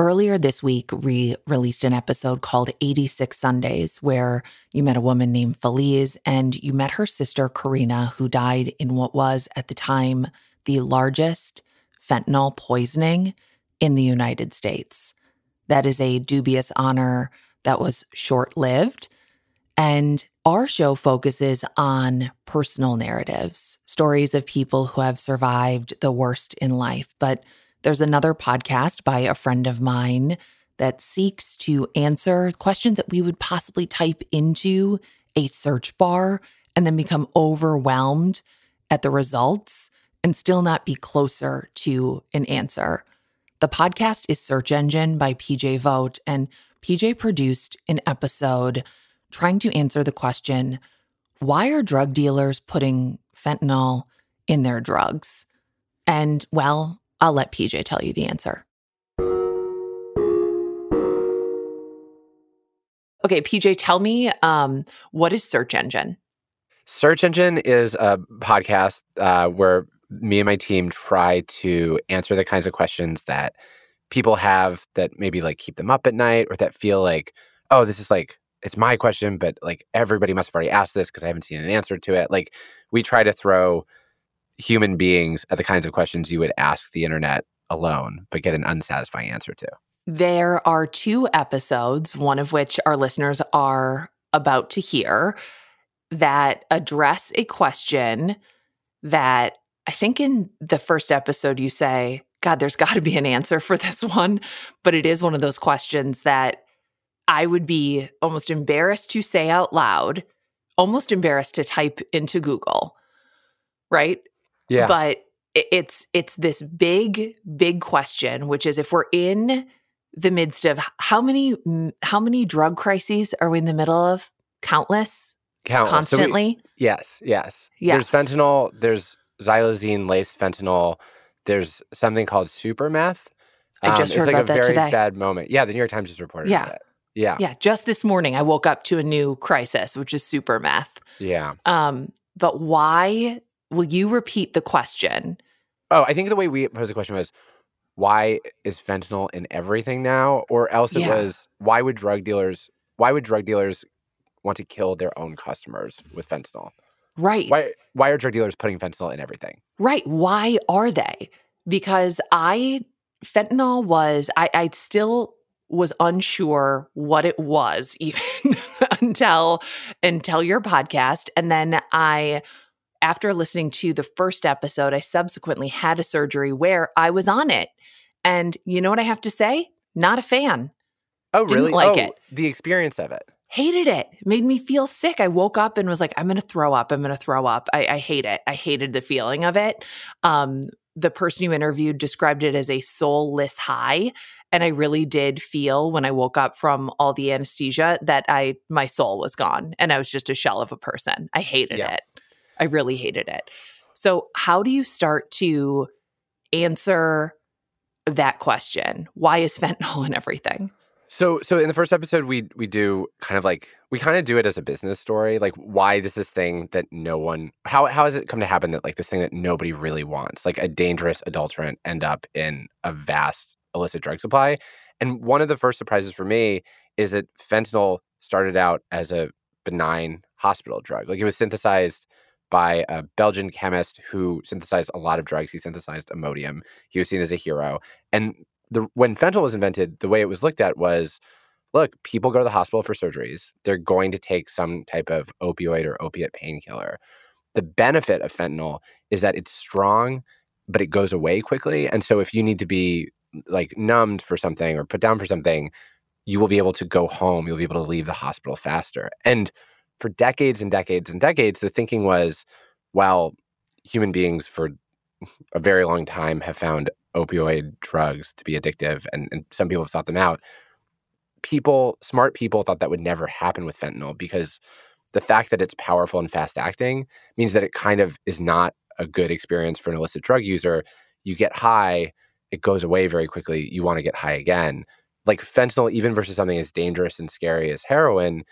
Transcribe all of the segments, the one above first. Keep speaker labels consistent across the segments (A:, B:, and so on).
A: Earlier this week, we released an episode called 86 Sundays, where you met a woman named Feliz and you met her sister, Karina, who died in what was at the time the largest fentanyl poisoning in the United States. That is a dubious honor that was short lived. And our show focuses on personal narratives, stories of people who have survived the worst in life, but there's another podcast by a friend of mine that seeks to answer questions that we would possibly type into a search bar and then become overwhelmed at the results and still not be closer to an answer. The podcast is Search Engine by PJ Vogt, and PJ produced an episode trying to answer the question why are drug dealers putting fentanyl in their drugs? And well, I'll let PJ tell you the answer. Okay, PJ, tell me um, what is Search Engine?
B: Search Engine is a podcast uh, where me and my team try to answer the kinds of questions that people have that maybe like keep them up at night or that feel like, oh, this is like, it's my question, but like everybody must have already asked this because I haven't seen an answer to it. Like, we try to throw human beings at the kinds of questions you would ask the internet alone, but get an unsatisfying answer to.
A: There are two episodes, one of which our listeners are about to hear, that address a question that I think in the first episode you say, God, there's got to be an answer for this one. But it is one of those questions that I would be almost embarrassed to say out loud, almost embarrassed to type into Google, right?
B: Yeah.
A: But it's it's this big big question which is if we're in the midst of how many how many drug crises are we in the middle of? Countless,
B: countless.
A: constantly
B: so we, yes yes. Yeah. there's fentanyl there's xylazine laced fentanyl there's something called super meth
A: um, i just heard
B: it's like
A: about
B: a
A: that
B: very
A: today.
B: bad moment. Yeah the new york times just reported
A: yeah.
B: yeah.
A: Yeah just this morning i woke up to a new crisis which is super meth
B: yeah.
A: Um but why will you repeat the question?
B: Oh, I think the way we posed the question was why is fentanyl in everything now? Or else it
A: Yeah.
B: was why would drug dealers why would drug dealers want to kill their own customers with fentanyl?
A: Right.
B: Why why are drug dealers putting fentanyl in everything?
A: Right. Why are they? Because I, fentanyl was, I, I still was unsure what it was even until, until your podcast. And then I, after listening to the first episode, I subsequently had a surgery where I was on it. And you know what I have to say? Not a fan.
B: Oh,
A: Didn't
B: really?
A: like
B: oh,
A: it.
B: the experience of it.
A: Hated it. Made me feel sick. I woke up and was like, I'm going to throw up. I'm going to throw up. I, I hate it. I hated the feeling of it. Um, the person you interviewed described it as a soulless high. And I really did feel when I woke up from all the anesthesia that I my soul was gone and I was just a shell of a person. I hated
B: Yeah.
A: it. I really hated it. So, how do you start to answer that question? Why is fentanyl in everything?
B: So so in the first episode we we do kind of like we kind of do it as a business story. Like why does this thing that no one how how has it come to happen that like this thing that nobody really wants, like a dangerous adulterant end up in a vast illicit drug supply? And one of the first surprises for me is that fentanyl started out as a benign hospital drug. Like it was synthesized by a Belgian chemist who synthesized a lot of drugs. He synthesized Imodium. He was seen as a hero. And the when fentanyl was invented, the way it was looked at was look, people go to the hospital for surgeries. They're going to take some type of opioid or opiate painkiller. The benefit of fentanyl is that it's strong, but it goes away quickly. And so if you need to be like numbed for something or put down for something, you will be able to go home. You'll be able to leave the hospital faster. And for decades and decades and decades, the thinking was, well, human beings for a very long time have found opioid drugs to be addictive, and, and some people have sought them out. people, smart people, thought that would never happen with fentanyl because the fact that it's powerful and fast acting means that it kind of is not a good experience for an illicit drug user. You get high, it goes away very quickly. You want to get high again. Like fentanyl, even versus something as dangerous and scary as heroin,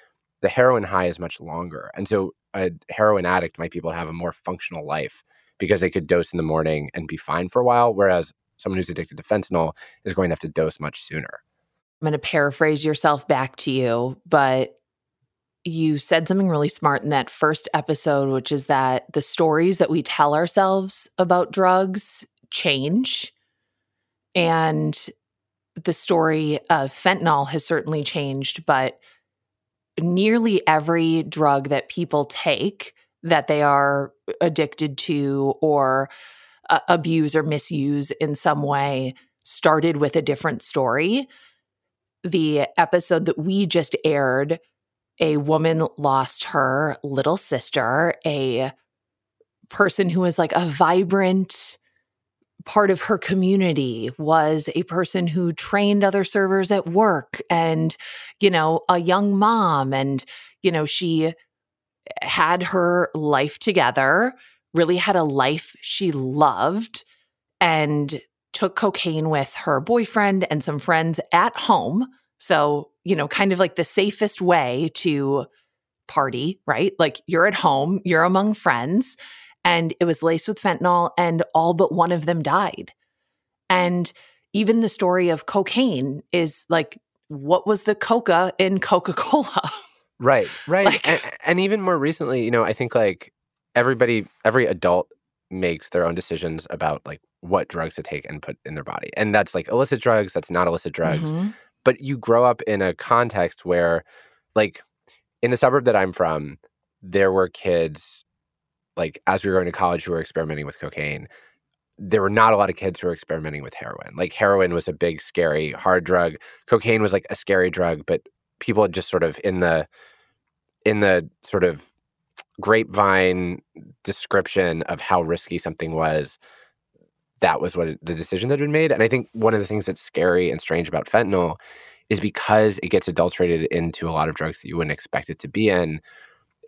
B: the heroin high is much longer. And so a heroin addict might be able to have a more functional life because they could dose in the morning and be fine for a while. Whereas someone who's addicted to fentanyl is going to have to dose much sooner.
A: I'm going to paraphrase yourself back to you, but you said something really smart in that first episode, which is that the stories that we tell ourselves about drugs change. And the story of fentanyl has certainly changed, but nearly every drug that people take that they are addicted to or uh, abuse or misuse in some way started with a different story. The episode that we just aired, a woman lost her little sister, a person who was like a vibrant part of her community was a person who trained other servers at work and you know a young mom and you know she had her life together really had a life she loved and took cocaine with her boyfriend and some friends at home. So, you know, kind of like the safest way to party, right? Like you're at home, you're among friends, and it was laced with fentanyl, and all but one of them died. And even the story of cocaine is like, what was the coca in Coca Cola?
B: Right, right. Like, and, and even more recently, you know, I think like everybody, every adult makes their own decisions about like what drugs to take and put in their body. And that's like illicit drugs, that's not illicit drugs. Mm-hmm. But you grow up in a context where, like, in the suburb that I'm from, there were kids, like, as we were going to college, who were experimenting with cocaine. There were not a lot of kids who were experimenting with heroin. Like, heroin was a big, scary, hard drug. Cocaine was like a scary drug, but people had just sort of in the, in the sort of grapevine description of how risky something was that was what it, the decision that had been made and i think one of the things that's scary and strange about fentanyl is because it gets adulterated into a lot of drugs that you wouldn't expect it to be in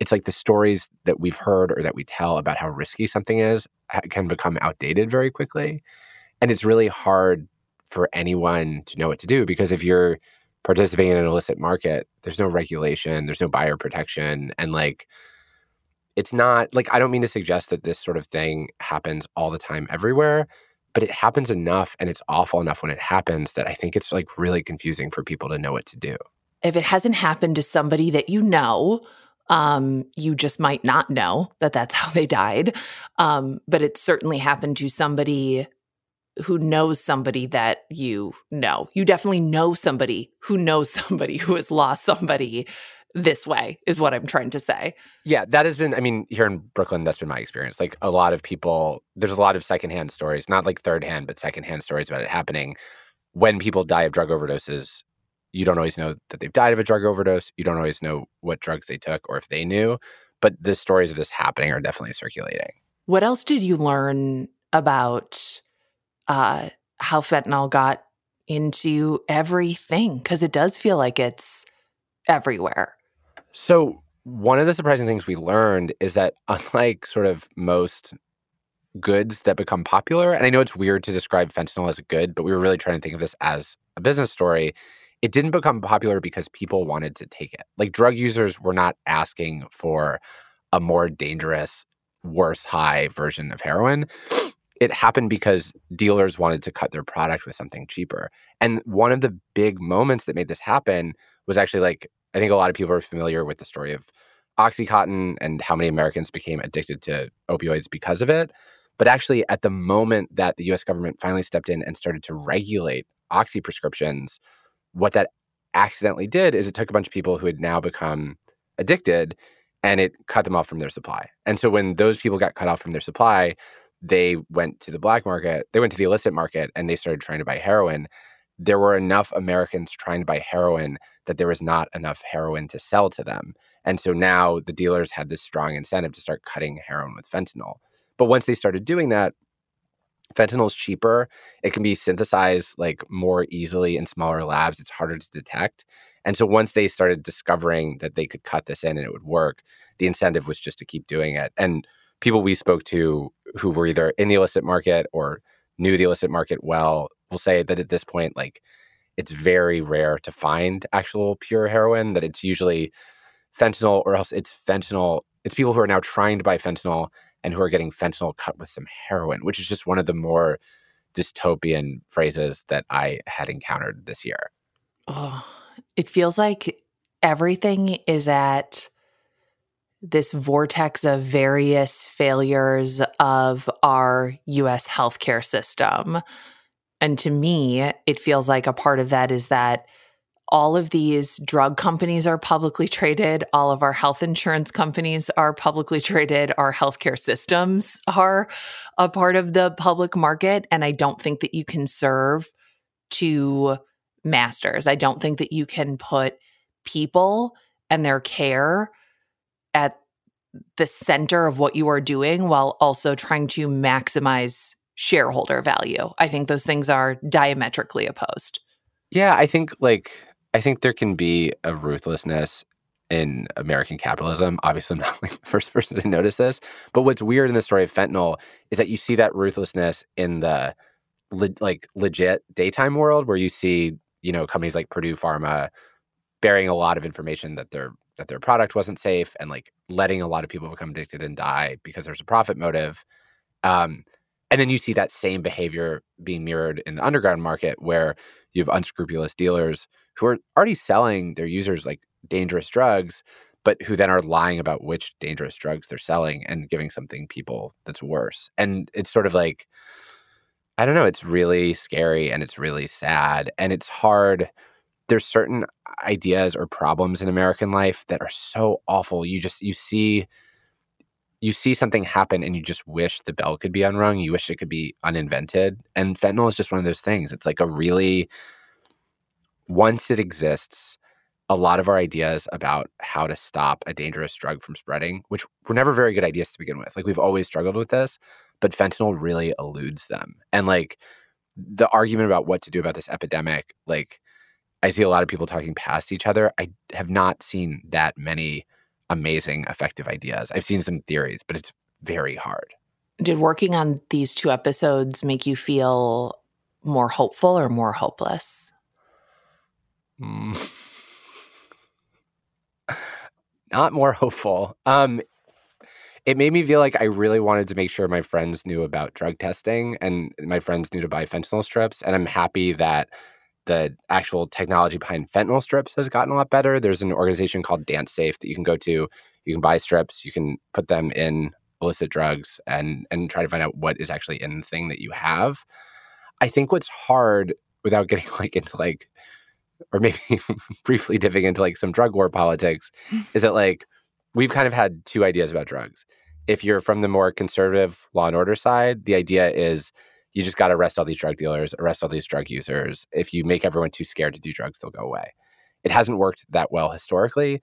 B: it's like the stories that we've heard or that we tell about how risky something is can become outdated very quickly and it's really hard for anyone to know what to do because if you're participating in an illicit market there's no regulation there's no buyer protection and like it's not like I don't mean to suggest that this sort of thing happens all the time everywhere, but it happens enough and it's awful enough when it happens that I think it's like really confusing for people to know what to do.
A: If it hasn't happened to somebody that you know, um, you just might not know that that's how they died. Um, but it certainly happened to somebody who knows somebody that you know. You definitely know somebody who knows somebody who has lost somebody this way is what I'm trying to say.
B: Yeah, that has been I mean, here in Brooklyn that's been my experience. Like a lot of people there's a lot of secondhand stories, not like third hand, but secondhand stories about it happening when people die of drug overdoses. You don't always know that they've died of a drug overdose. You don't always know what drugs they took or if they knew, but the stories of this happening are definitely circulating.
A: What else did you learn about uh, how fentanyl got into everything? Because it does feel like it's everywhere.
B: So, one of the surprising things we learned is that unlike sort of most goods that become popular, and I know it's weird to describe fentanyl as a good, but we were really trying to think of this as a business story. It didn't become popular because people wanted to take it. Like drug users were not asking for a more dangerous, worse high version of heroin. It happened because dealers wanted to cut their product with something cheaper. And one of the big moments that made this happen was actually like I think a lot of people are familiar with the story of Oxycontin and how many Americans became addicted to opioids because of it. But actually, at the moment that the US government finally stepped in and started to regulate Oxy prescriptions, what that accidentally did is it took a bunch of people who had now become addicted and it cut them off from their supply. And so when those people got cut off from their supply, they went to the black market, they went to the illicit market and they started trying to buy heroin there were enough Americans trying to buy heroin that there was not enough heroin to sell to them. And so now the dealers had this strong incentive to start cutting heroin with fentanyl. But once they started doing that, fentanyl is cheaper. It can be synthesized like more easily in smaller labs. It's harder to detect. And so once they started discovering that they could cut this in and it would work, the incentive was just to keep doing it. And people we spoke to who were either in the illicit market or knew the illicit market well will say that at this point, like it's very rare to find actual pure heroin, that it's usually fentanyl or else it's fentanyl. It's people who are now trying to buy fentanyl and who are getting fentanyl cut with some heroin, which is just one of the more dystopian phrases that I had encountered this year.
A: Oh, it feels like everything is at this vortex of various failures of our US healthcare system. And to me, it feels like a part of that is that all of these drug companies are publicly traded. All of our health insurance companies are publicly traded. Our healthcare systems are a part of the public market. And I don't think that you can serve two masters. I don't think that you can put people and their care at the center of what you are doing while also trying to maximize shareholder value. I think those things are diametrically opposed.
B: Yeah, I think like I think there can be a ruthlessness in American capitalism. Obviously, I'm not like the first person to notice this. But what's weird in the story of fentanyl is that you see that ruthlessness in the le- like legit daytime world where you see, you know, companies like Purdue Pharma bearing a lot of information that their that their product wasn't safe and like letting a lot of people become addicted and die because there's a profit motive. Um, and then you see that same behavior being mirrored in the underground market where you have unscrupulous dealers who are already selling their users like dangerous drugs, but who then are lying about which dangerous drugs they're selling and giving something people that's worse. And it's sort of like, I don't know, it's really scary and it's really sad. And it's hard. There's certain ideas or problems in American life that are so awful. You just, you see, you see something happen and you just wish the bell could be unrung. You wish it could be uninvented. And fentanyl is just one of those things. It's like a really, once it exists, a lot of our ideas about how to stop a dangerous drug from spreading, which were never very good ideas to begin with. Like we've always struggled with this, but fentanyl really eludes them. And like the argument about what to do about this epidemic, like I see a lot of people talking past each other. I have not seen that many amazing, effective ideas. I've seen some theories, but it's very hard.
A: Did working on these two episodes make you feel more hopeful or more hopeless? Mm.
B: Not more hopeful. Um, it made me feel like I really wanted to make sure my friends knew about drug testing and my friends knew to buy fentanyl strips. And I'm happy that the actual technology behind fentanyl strips has gotten a lot better. There's an organization called Dance Safe that you can go to. You can buy strips, you can put them in illicit drugs and and try to find out what is actually in the thing that you have. I think what's hard without getting like into like or maybe briefly dipping into like some drug war politics mm. is that like we've kind of had two ideas about drugs. If you're from the more conservative law and order side, the idea is you just got to arrest all these drug dealers, arrest all these drug users. If you make everyone too scared to do drugs, they'll go away. It hasn't worked that well historically,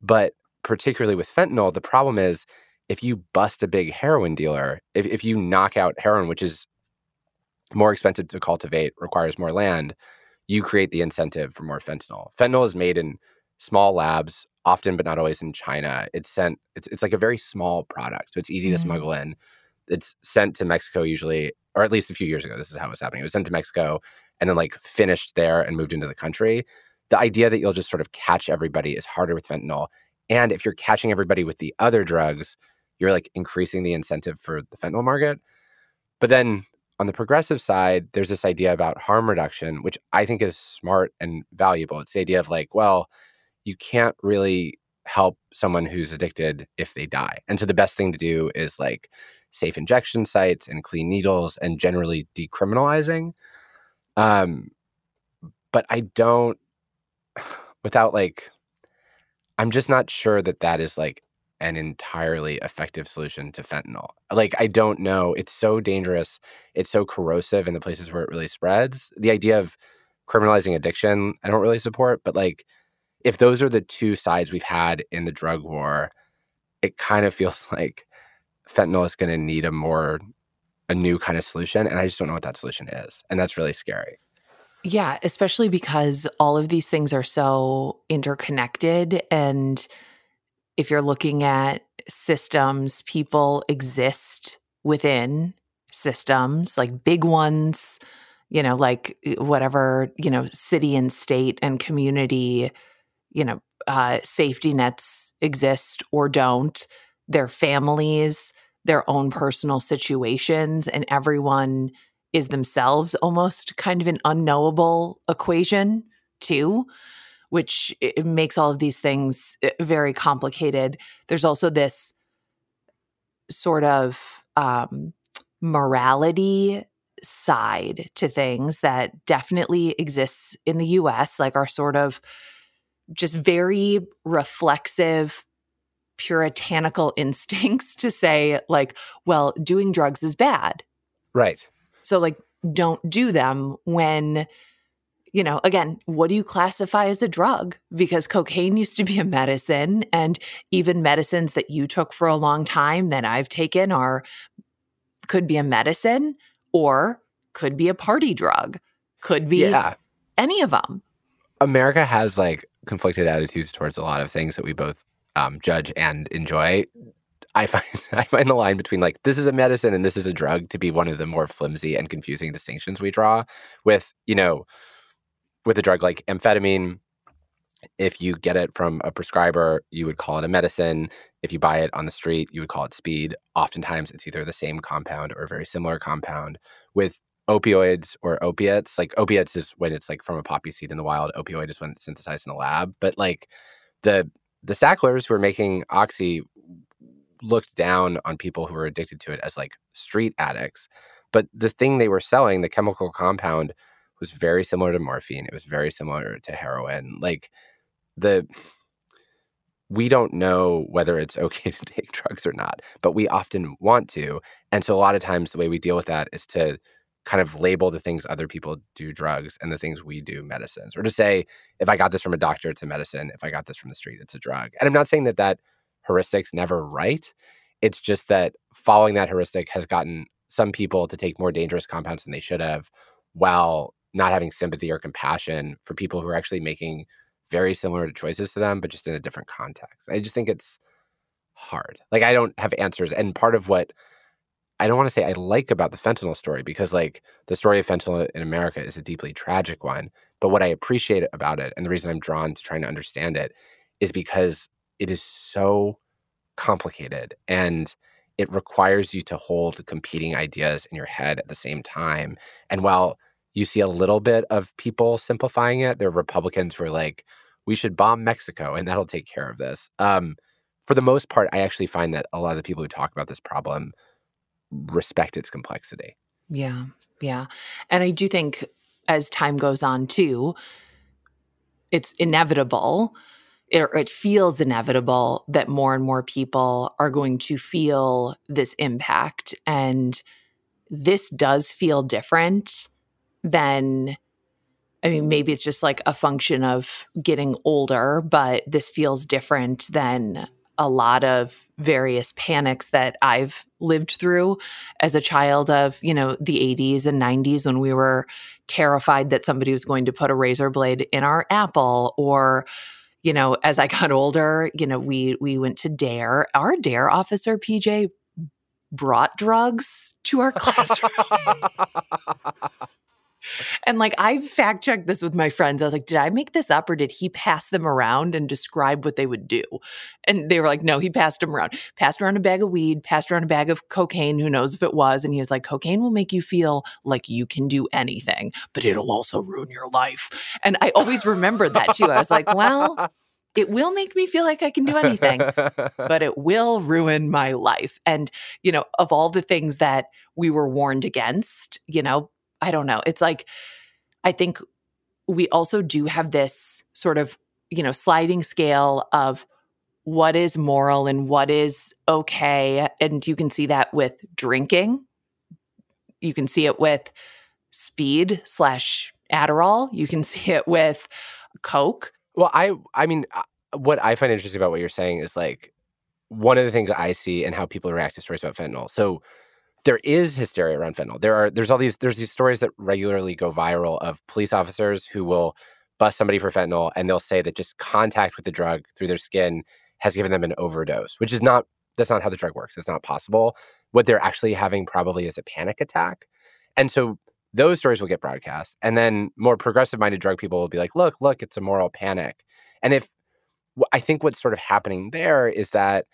B: but particularly with fentanyl, the problem is if you bust a big heroin dealer, if, if you knock out heroin, which is more expensive to cultivate, requires more land, you create the incentive for more fentanyl. Fentanyl is made in small labs, often but not always in China. It's sent, it's, it's like a very small product, so it's easy mm-hmm. to smuggle in. It's sent to Mexico usually or at least a few years ago, this is how it was happening. It was sent to Mexico and then like finished there and moved into the country. The idea that you'll just sort of catch everybody is harder with fentanyl. And if you're catching everybody with the other drugs, you're like increasing the incentive for the fentanyl market. But then on the progressive side, there's this idea about harm reduction, which I think is smart and valuable. It's the idea of like, well, you can't really help someone who's addicted if they die. And so the best thing to do is like safe injection sites and clean needles and generally decriminalizing. Um, but I don't, without like, I'm just not sure that that is like an entirely effective solution to fentanyl. Like, I don't know. It's so dangerous. It's so corrosive in the places where it really spreads. The idea of criminalizing addiction, I don't really support, but like, if those are the two sides we've had in the drug war, it kind of feels like fentanyl is going to need a more a new kind of solution and i just don't know what that solution is and that's really scary
A: Yeah, especially because all of these things are so interconnected. And if you're looking at systems, people exist within systems, like big ones, you know, like eh, whatever, you know, city and state and community, you know, uh, safety nets exist or don't, their families, their own personal situations, and everyone is themselves almost kind of an unknowable equation, too, which makes all of these things eh, very complicated. There's also this sort of um, morality side to things that definitely exists in the US, like our sort of just very reflexive puritanical instincts to say like well doing drugs is bad
B: right
A: so like don't do them when you know again what do you classify as a drug because cocaine used to be a medicine and even medicines that you took for a long time that I've taken are could be a medicine or could be a party drug could be yeah. any of them
B: America has like conflicted attitudes towards a lot of things that we both um, judge and enjoy. I find I find the line between like this is a medicine and this is a drug to be one of the more flimsy and confusing distinctions we draw with you know with a drug like amphetamine if you get it from a prescriber you would call it a medicine if you buy it on the street you would call it speed oftentimes it's either the same compound or a very similar compound with opioids or opiates. Like opiates is when it's like from a poppy seed in the wild. Opioid is when it's synthesized in a lab. But like the the Sacklers who are making oxy looked down on people who were addicted to it as like street addicts. But the thing they were selling, the chemical compound, was very similar to morphine. It was very similar to heroin. Like the we don't know whether it's okay to take drugs or not, but we often want to. And so a lot of times the way we deal with that is to kind of label the things other people do drugs and the things we do medicines or to say if i got this from a doctor it's a medicine if i got this from the street it's a drug and i'm not saying that that heuristic's never right it's just that following that heuristic has gotten some people to take more dangerous compounds than they should have while not having sympathy or compassion for people who are actually making very similar choices to them but just in a different context i just think it's hard like i don't have answers and part of what I don't want to say I like about the fentanyl story because like the story of fentanyl in America is a deeply tragic one. But what I appreciate about it and the reason I'm drawn to trying to understand it is because it is so complicated and it requires you to hold competing ideas in your head at the same time. And while you see a little bit of people simplifying it, there are Republicans who are like, we should bomb Mexico and that'll take care of this. Um, for the most part, I actually find that a lot of the people who talk about this problem respect its complexity.
A: Yeah. Yeah. And I do think as time goes on too, it's inevitable it, it feels inevitable that more and more people are going to feel this impact and this does feel different than I mean, maybe it's just like a function of getting older, but this feels different than a lot of various panics that I've lived through as a child of, you know, the 80s and 90s when we were terrified that somebody was going to put a razor blade in our apple or you know, as I got older, you know, we we went to Dare. Our Dare officer PJ brought drugs to our classroom. And like I fact checked this with my friends. I was like, did I make this up or did he pass them around and describe what they would do? And they were like, no, he passed them around. Passed around a bag of weed, passed around a bag of cocaine, who knows if it was. And he was like, cocaine will make you feel like you can do anything, but it'll also ruin your life. And I always remembered that too. I was like, well, it will make me feel like I can do anything, but it will ruin my life. And, you know, of all the things that we were warned against, you know, I don't know. It's like, I think we also do have this sort of, you know, sliding scale of what is moral and what is okay. And you can see that with drinking. You can see it with speed slash Adderall. You can see it with Coke.
B: Well, I, I mean, uh, what I find interesting about what you're saying is like one of the things I see and how people react to stories about fentanyl. So there is hysteria around fentanyl. There are there's all these there's these stories that regularly go viral of police officers who will bust somebody for fentanyl and they'll say that just contact with the drug through their skin has given them an overdose, which is not that's not how the drug works. It's not possible. What they're actually having probably is a panic attack. And so those stories will get broadcast. And then more progressive minded drug people will be like, look, look, it's a moral panic. And if I think what's sort of happening there is that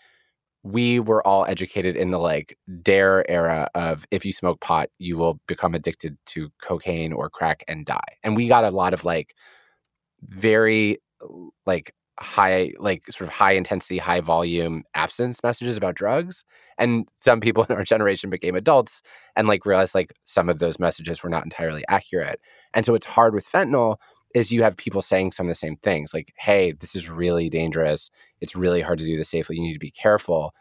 B: we were all educated in the like dare era of if you smoke pot, you will become addicted to cocaine or crack and die. And we got a lot of like very like high like sort of high intensity high volume absence messages about drugs and some people in our generation became adults and like realized like some of those messages were not entirely accurate and so it's hard with fentanyl is you have people saying some of the same things like hey this is really dangerous it's really hard to do this safely you need to be careful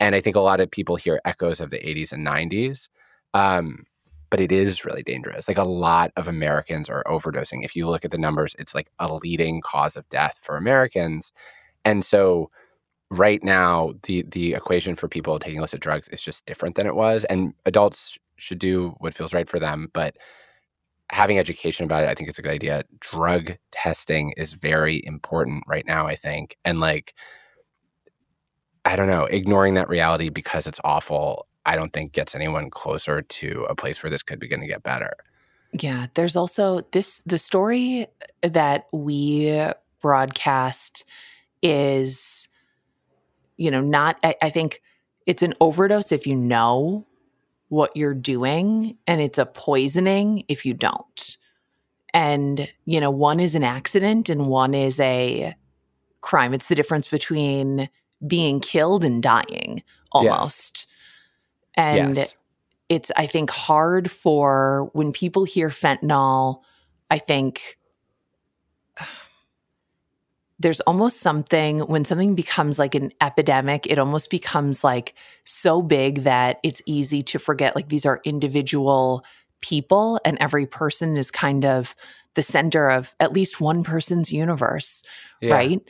B: and i think a lot of people hear echoes of the 80s and 90s um, but it is really dangerous. Like a lot of Americans are overdosing. If you look at the numbers, it's like a leading cause of death for Americans. And so right now the the equation for people taking illicit drugs is just different than it was and adults should do what feels right for them, but having education about it I think it's a good idea. Drug testing is very important right now, I think. And like I don't know, ignoring that reality because it's awful I don't think gets anyone closer to a place where this could begin to get better.
A: Yeah, there's also this the story that we broadcast is you know not I, I think it's an overdose if you know what you're doing and it's a poisoning if you don't. And you know, one is an accident and one is a crime. It's the difference between being killed and dying almost. Yes. And yes. it's, I think, hard for when people hear fentanyl, I think there's almost something when something becomes like an epidemic, it almost becomes like so big that it's easy to forget like these are individual people and every person is kind of the center of at least one person's universe, yeah. right?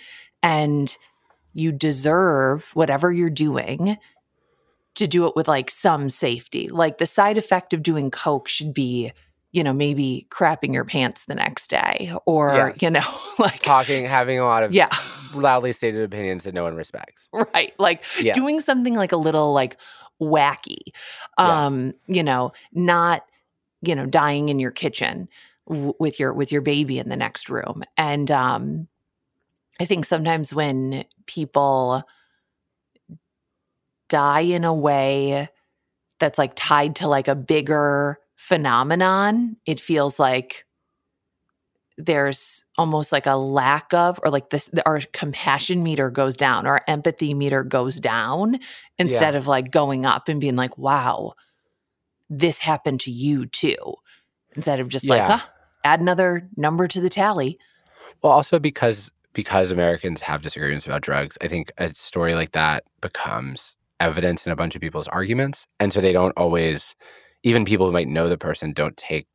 A: And you deserve whatever you're doing to do it with like some safety. Like the side effect of doing coke should be, you know, maybe crapping your pants the next day or, yes. you know, like
B: talking, having a lot of yeah. loudly stated opinions that no one respects.
A: Right. Like yes. doing something like a little like wacky. Um, yes. you know, not, you know, dying in your kitchen w- with your with your baby in the next room. And um I think sometimes when people die in a way that's like tied to like a bigger phenomenon, it feels like there's almost like a lack of or like this our compassion meter goes down our empathy meter goes down instead yeah. of like going up and being like wow this happened to you too instead of just yeah. like ah, add another number to the tally
B: well also because because americans have disagreements about drugs i think a story like that becomes evidence in a bunch of people's arguments. And so they don't always, even people who might know the person don't take,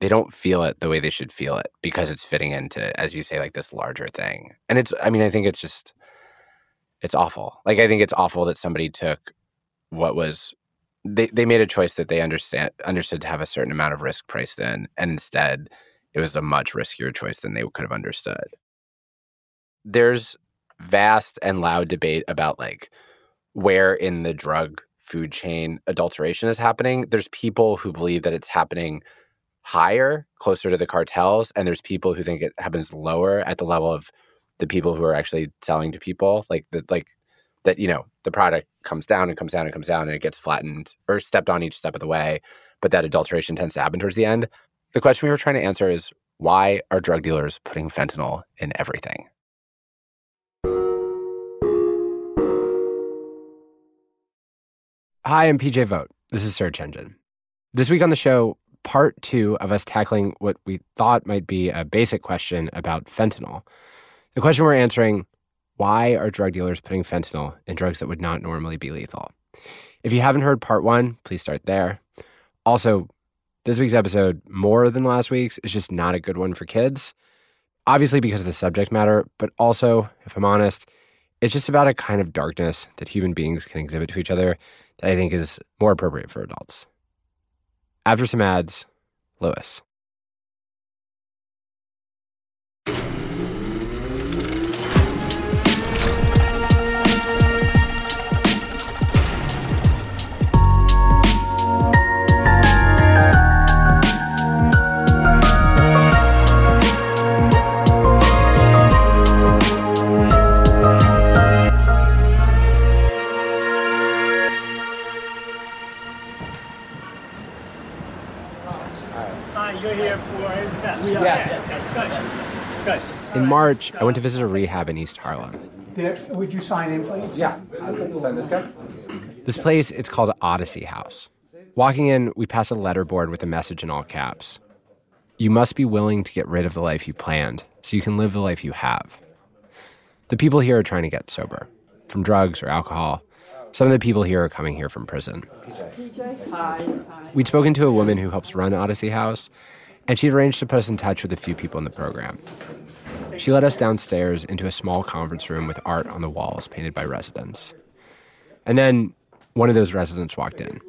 B: they don't feel it the way they should feel it because it's fitting into, as you say, like this larger thing. And it's, I mean, I think it's just, it's awful. Like, I think it's awful that somebody took what was, they, they made a choice that they understand, understood to have a certain amount of risk priced in. And instead, it was a much riskier choice than they could have understood. There's vast and loud debate about like where in the drug food chain adulteration is happening. There's people who believe that it's happening higher, closer to the cartels, and there's people who think it happens lower at the level of the people who are actually selling to people. Like that, like that, you know, the product comes down and comes down and comes down and it gets flattened or stepped on each step of the way, but that adulteration tends to happen towards the end. The question we were trying to answer is why are drug dealers putting fentanyl in everything? Hi, I'm PJ Vogt. This is Search Engine. This week on the show, part two of us tackling what we thought might be a basic question about fentanyl. The question we're answering why are drug dealers putting fentanyl in drugs that would not normally be lethal? If you haven't heard part one, please start there. Also, this week's episode, more than last week's, is just not a good one for kids. Obviously, because of the subject matter, but also, if I'm honest, It's just about a kind of darkness that human beings can exhibit to each other that I think is more appropriate for adults. After some ads, Luis. In March, I went to visit a rehab in East Harlem.
C: There, would you sign in, please?
B: Yeah. Sign this guy. This place, it's called Odyssey House. Walking in, we pass a letterboard with a message in all caps. You must be willing to get rid of the life you planned so you can live the life you have. The people here are trying to get sober from drugs or alcohol. Some of the people here are coming here from prison. We'd spoken to a woman who helps run Odyssey House, and she'd arranged to put us in touch with a few people in the program. She led us downstairs into a small conference room with art on the walls painted by residents. And then one of those residents walked in,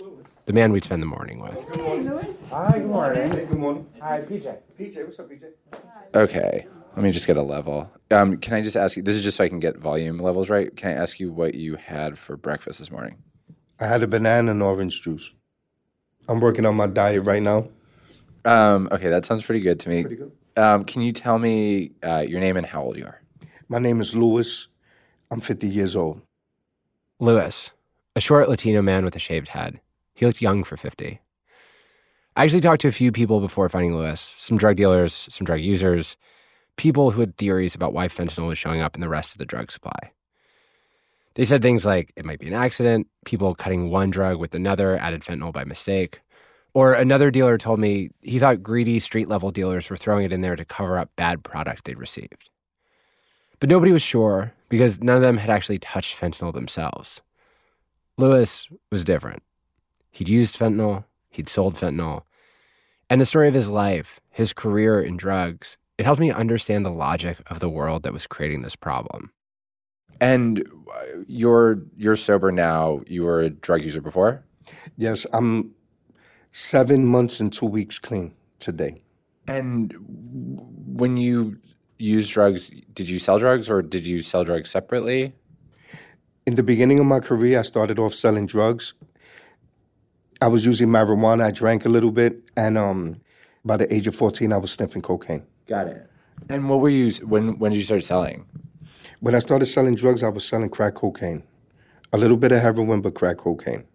B: the man we'd spend the morning with.
D: Hi, good morning. Hey, good morning. Hi, PJ. PJ, what's up, PJ? Okay, let me just get a level. Um, can I just ask you? This is just so I can get volume levels right. Can I ask you what you had for breakfast this morning?
E: I had a banana and orange juice. I'm working on my diet right now.
D: Um, okay, that sounds pretty good to me.
E: Pretty good.
D: Um, can you tell me uh, your name and how old you are?
E: My name is Luis. I'm 50 years old.
B: Luis, a short Latino man with a shaved head. He looked young for 50. I actually talked to a few people before finding Luis some drug dealers, some drug users, people who had theories about why fentanyl was showing up in the rest of the drug supply. They said things like it might be an accident, people cutting one drug with another added fentanyl by mistake. Or another dealer told me he thought greedy street level dealers were throwing it in there to cover up bad product they'd received. But nobody was sure because none of them had actually touched fentanyl themselves. Luis was different. He'd used fentanyl, he'd sold fentanyl, and the story of his life, his career in drugs, it helped me understand the logic of the world that was creating this problem.
D: And uh, you're you're sober now. You were a drug user before.
E: Yes, I'm seven months and two weeks clean today.
D: And when you use drugs, did you sell drugs or did you sell drugs separately?
E: In the beginning of my career, I started off selling drugs. I was using marijuana. I drank a little bit, and um, by the age of fourteen, I was sniffing cocaine.
D: Got it. And what were you when when did you start selling?
E: When I started selling drugs, I was selling crack cocaine, a little bit of heroin, but crack cocaine.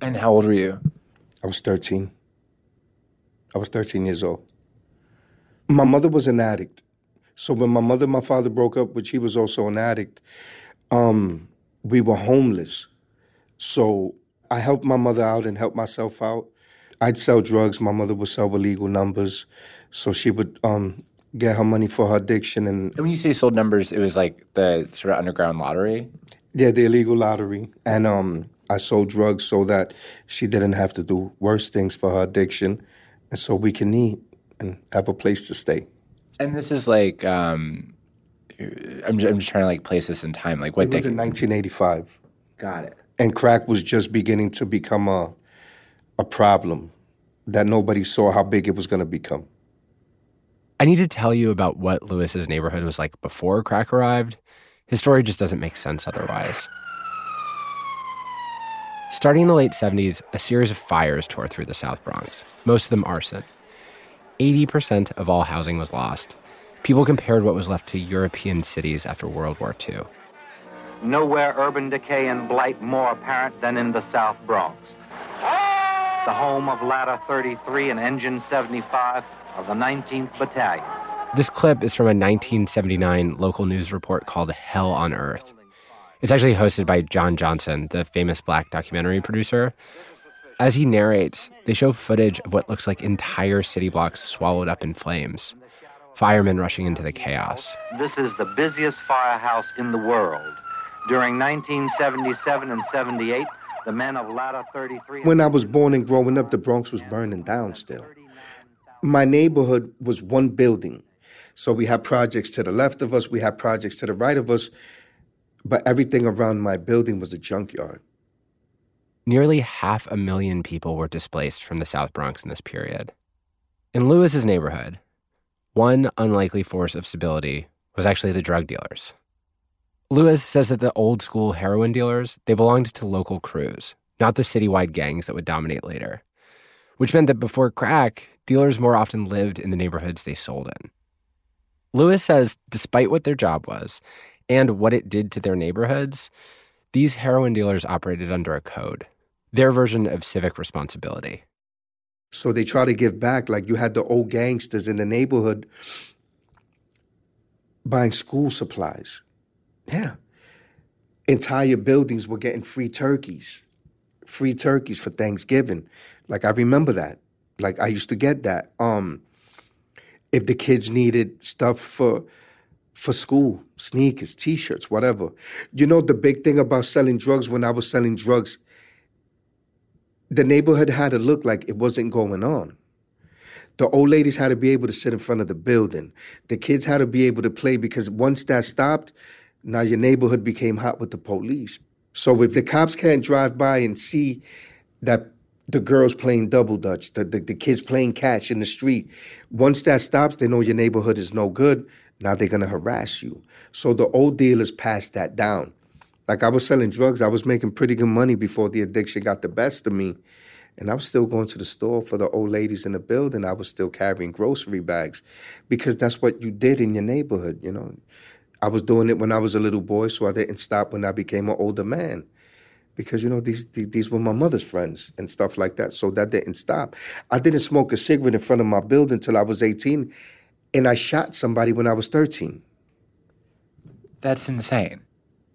D: And how old were you?
E: I was 13. I was 13 years old. My mother was an addict. So when my mother and my father broke up, which he was also an addict, um, we were homeless. So I helped my mother out and helped myself out. I'd sell drugs. My mother would sell illegal numbers. So she would um, get her money for her addiction. And,
D: And when you say sold numbers, it was like the sort of underground lottery.
E: yeah, the illegal lottery. And um, I sold drugs so that she didn't have to do worse things for her addiction. And so we can eat and have a place to stay.
D: And this is like, um, I'm just, I'm just trying to like place this in time. Like what
E: It was
D: they
E: in 1985.
D: got it.
E: and crack was just beginning to become a a problem that nobody saw how big it was going to become.
B: I need to tell you about what Luis's neighborhood was like before crack arrived. His story just doesn't make sense otherwise. Starting in the late 70s, a series of fires tore through the South Bronx, most of them arson. 80% of all housing was lost. People compared what was left to European cities after World War II.
F: Nowhere urban decay and blight more apparent than in the South Bronx. The home of Ladder 33 and Engine 75 of the 19th Battalion.
B: This clip is from a 1979 local news report called Hell on Earth. It's actually hosted by John Johnson, the famous black documentary producer. As he narrates, they show footage of what looks like entire city blocks swallowed up in flames, firemen rushing into the chaos.
F: This is the busiest firehouse in the world. During 1977 and 78, the men of Ladder 33.
E: When I was born and growing up, the Bronx was burning down still. My neighborhood was one building. So we had projects to the left of us, we had projects to the right of us. but everything around my building was a junkyard.
B: Nearly half a million people were displaced from the South Bronx in this period. In Luis's neighborhood, one unlikely force of stability was actually the drug dealers. Luis says that the old school heroin dealers, they belonged to local crews, not the citywide gangs that would dominate later. Which meant that before crack, dealers more often lived in the neighborhoods they sold in. Luis says despite what their job was and what it did to their neighborhoods, these heroin dealers operated under a code, their version of civic responsibility.
E: So they try to give back, like you had the old gangsters in the neighborhood buying school supplies. Yeah. Entire buildings were getting free turkeys, free turkeys for Thanksgiving. Like I remember that. Like I used to get that. Um, if the kids needed stuff for for school, sneakers, t-shirts, whatever. You know the big thing about selling drugs when I was selling drugs, the neighborhood had to look like it wasn't going on. The old ladies had to be able to sit in front of the building. The kids had to be able to play because once that stopped, now your neighborhood became hot with the police. So if the cops can't drive by and see that the girls playing double dutch, the, the, the kids playing catch in the street, once that stops, they know your neighborhood is no good. Now they're gonna harass you. So the old dealers passed that down. Like I was selling drugs, I was making pretty good money before the addiction got the best of me. And I was still going to the store for the old ladies in the building. I was still carrying grocery bags because that's what you did in your neighborhood, you know. I was doing it when I was a little boy, so I didn't stop when I became an older man. Because you know these these were my mother's friends and stuff like that, so that didn't stop. I didn't smoke a cigarette in front of my building until I was eighteen, and I shot somebody when I was thirteen.
G: That's insane.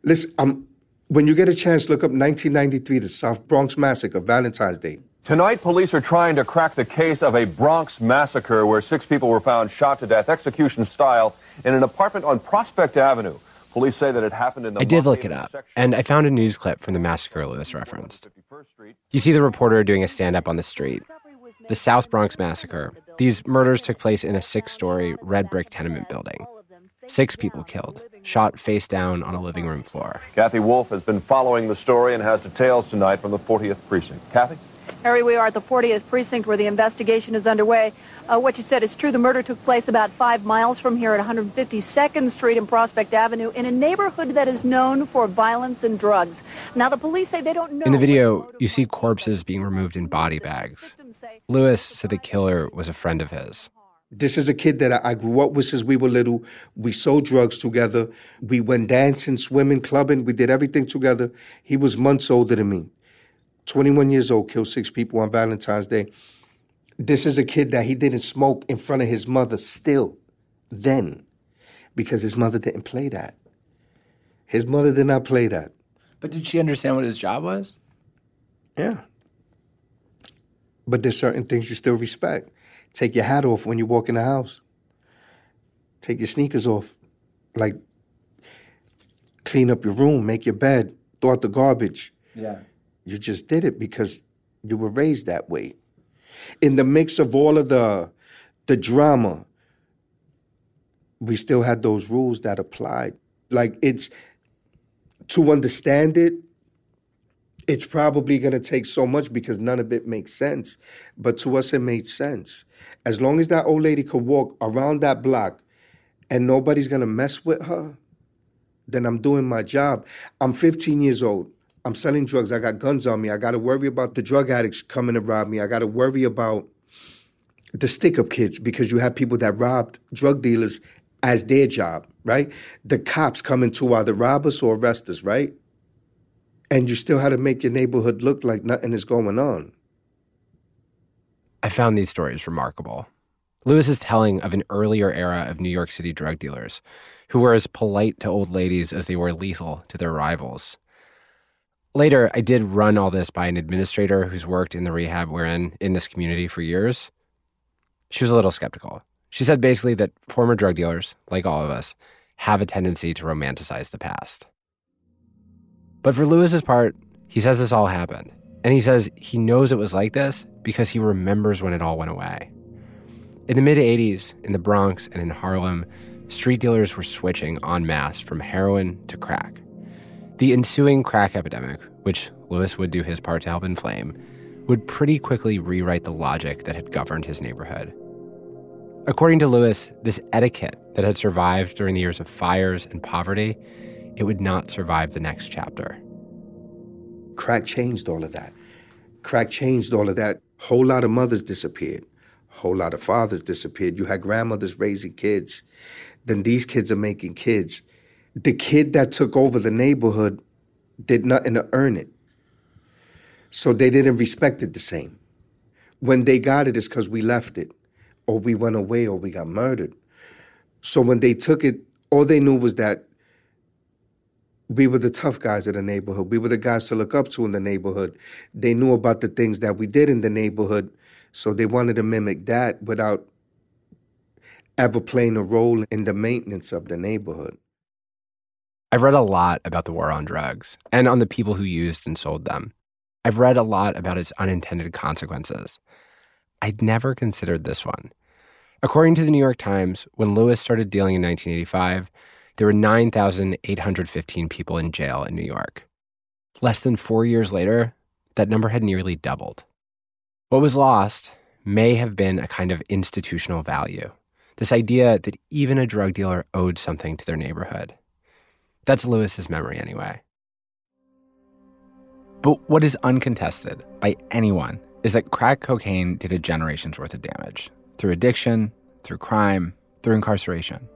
E: Listen, um, when you get a chance, look up 1993, the South Bronx Massacre, Valentine's Day.
H: Tonight, police are trying to crack the case of a Bronx massacre where six people were found shot to death, execution style, in an apartment on Prospect Avenue. Police say that it happened in the.
B: I did look it up, and I found a news clip from the massacre Luis referenced. You see the reporter doing a stand up on the street. The South Bronx Massacre. These murders took place in a six story red brick tenement building. Six people killed, shot face down on a living room floor.
H: Kathy Wolf has been following the story and has details tonight from the 40th Precinct. Kathy?
I: Harry, we are at the 40th precinct where the investigation is underway. Uh, what you said is true. The murder took place about five miles from here at 152nd Street and Prospect Avenue in a neighborhood that is known for violence and drugs. Now, the police say they don't know.
B: In the video, you see corpses being removed in body bags. Luis said the killer was a friend of his.
E: This is a kid that I grew up with since we were little. We sold drugs together. We went dancing, swimming, clubbing. We did everything together. He was months older than me. 21 years old, killed six people on Valentine's Day. This is a kid that he didn't smoke in front of his mother still, then, because his mother didn't play that. His mother did not play that.
G: But did she understand what his job was?
E: Yeah. But there's certain things you still respect. Take your hat off when you walk in the house. Take your sneakers off. Like, clean up your room, make your bed, throw out the garbage.
G: Yeah.
E: You just did it because you were raised that way. In the mix of all of the the drama, we still had those rules that applied. Like it's to understand it, it's probably going to take so much because none of it makes sense. But to us, it made sense. As long as that old lady could walk around that block and nobody's going to mess with her, then I'm doing my job. I'm 15 years old. I'm selling drugs. I got guns on me. I got to worry about the drug addicts coming to rob me. I got to worry about the stick up kids because you have people that robbed drug dealers as their job, right? The cops coming to either rob us or arrest us, right? And you still had to make your neighborhood look like nothing is going on.
B: I found these stories remarkable. Luis is telling of an earlier era of New York City drug dealers who were as polite to old ladies as they were lethal to their rivals. Later, I did run all this by an administrator who's worked in the rehab we're in in this community for years. She was a little skeptical. She said basically that former drug dealers, like all of us, have a tendency to romanticize the past. But for Luis's part, he says this all happened. And he says he knows it was like this because he remembers when it all went away. In the mid 80s, in the Bronx and in Harlem, street dealers were switching en masse from heroin to crack. The ensuing crack epidemic, which Luis would do his part to help inflame, would pretty quickly rewrite the logic that had governed his neighborhood. According to Luis, this etiquette that had survived during the years of fires and poverty, it would not survive the next chapter.
E: Crack changed all of that. Crack changed all of that. Whole lot of mothers disappeared. Whole lot of fathers disappeared. You had grandmothers raising kids. Then these kids are making kids. The kid that took over the neighborhood did nothing to earn it. So they didn't respect it the same. When they got it, it's because we left it or we went away or we got murdered. So when they took it, all they knew was that we were the tough guys of the neighborhood. We were the guys to look up to in the neighborhood. They knew about the things that we did in the neighborhood, so they wanted to mimic that without ever playing a role in the maintenance of the neighborhood.
B: I've read a lot about the war on drugs and on the people who used and sold them. I've read a lot about its unintended consequences. I'd never considered this one. According to the New York Times, when Luis started dealing in 1985, there were 9,815 people in jail in New York. Less than four years later, that number had nearly doubled. What was lost may have been a kind of institutional value this idea that even a drug dealer owed something to their neighborhood. That's Luis's memory, anyway. But what is uncontested by anyone is that crack cocaine did a generation's worth of damage through addiction, through crime, through incarceration.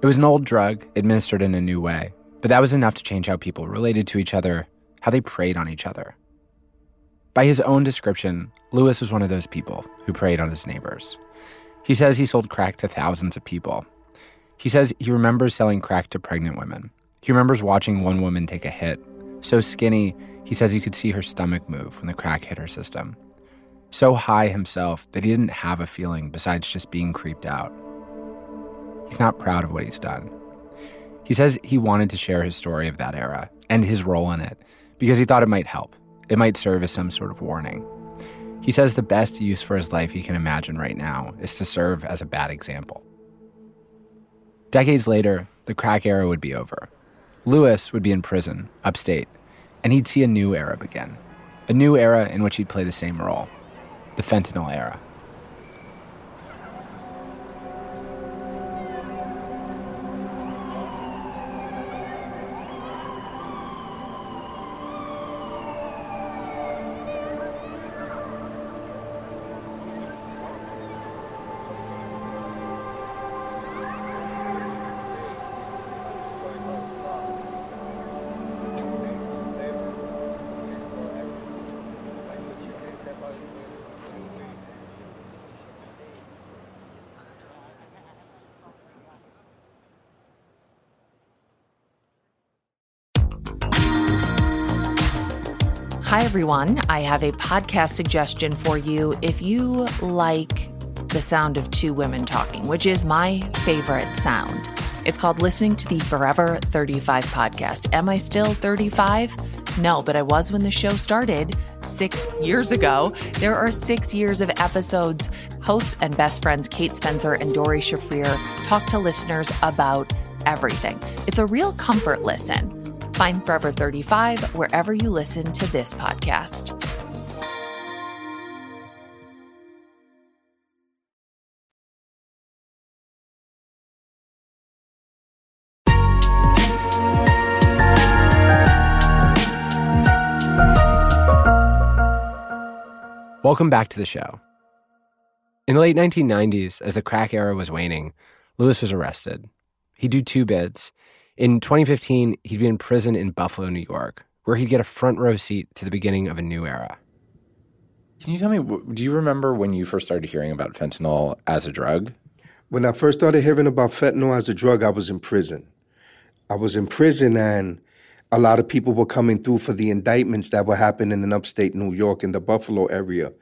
B: It was an old drug administered in a new way, but that was enough to change how people related to each other, how they preyed on each other. By his own description, Luis was one of those people who preyed on his neighbors. He says he sold crack to thousands of people. He says he remembers selling crack to pregnant women. He remembers watching one woman take a hit. So skinny, he says he could see her stomach move when the crack hit her system. So high himself that he didn't have a feeling besides just being creeped out. He's not proud of what he's done. He says he wanted to share his story of that era and his role in it because he thought it might help. It might serve as some sort of warning. He says the best use for his life he can imagine right now is to serve as a bad example. Decades later, the crack era would be over. Luis would be in prison, upstate, and he'd see a new era begin. A new era in which he'd play the same role the fentanyl era.
A: Everyone. I have a podcast suggestion for you. If you like the sound of two women talking, which is my favorite sound, it's called Listening to the Forever 35 podcast. Am I still 35? No, but I was when the show started six years ago. There are six years of episodes. Hosts and best friends Kate Spencer and Doree Shafrir talk to listeners about everything. It's a real comfort listen. Find Forever 35 wherever you listen to this podcast.
B: Welcome back to the show. In the late 1990s, as the crack era was waning, Luis was arrested. He'd do two bids. In 2015, he'd be in prison in Buffalo, New York, where he'd get a front row seat to the beginning of a new era.
D: Can you tell me, do you remember when you first started hearing about fentanyl as a drug?
E: When I first started hearing about fentanyl as a drug, I was in prison. I was in prison, and a lot of people were coming through for the indictments that were happening in upstate New York in the Buffalo area.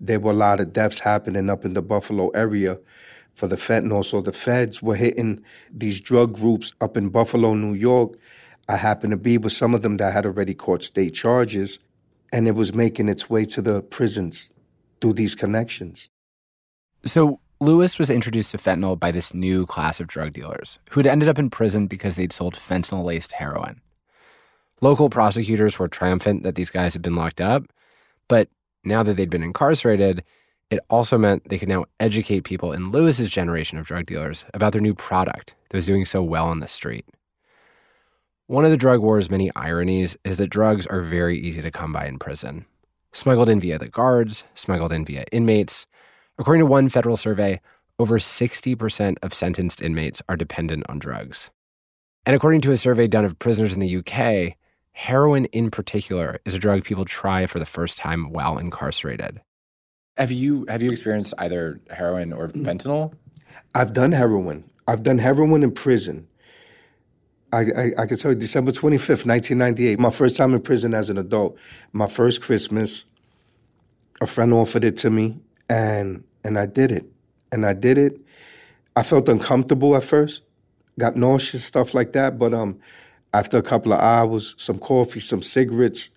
E: There were a lot of deaths happening up in the Buffalo area for the fentanyl. So the feds were hitting these drug groups up in Buffalo, New York. I happened to be with some of them that had already caught state charges, and it was making its way to the prisons through these connections.
B: So Luis was introduced to fentanyl by this new class of drug dealers who had ended up in prison because they'd sold fentanyl laced heroin. Local prosecutors were triumphant that these guys had been locked up, but now that they'd been incarcerated, it also meant they could now educate people in Luis's generation of drug dealers about their new product that was doing so well on the street. One of the drug war's many ironies is that drugs are very easy to come by in prison. Smuggled in via the guards, smuggled in via inmates. According to one federal survey, over 60% of sentenced inmates are dependent on drugs. And according to a survey done of prisoners in the UK, heroin in particular is a drug people try for the first time while incarcerated.
D: Have you have you experienced either heroin or mm. fentanyl?
E: I've done heroin. I've done heroin in prison. I, I, I can tell you, December 25th, 1998, my first time in prison as an adult, my first Christmas, a friend offered it to me, and and I did it. And I did it. I felt uncomfortable at first, got nauseous, stuff like that, but um, after a couple of hours, some coffee, some cigarettes,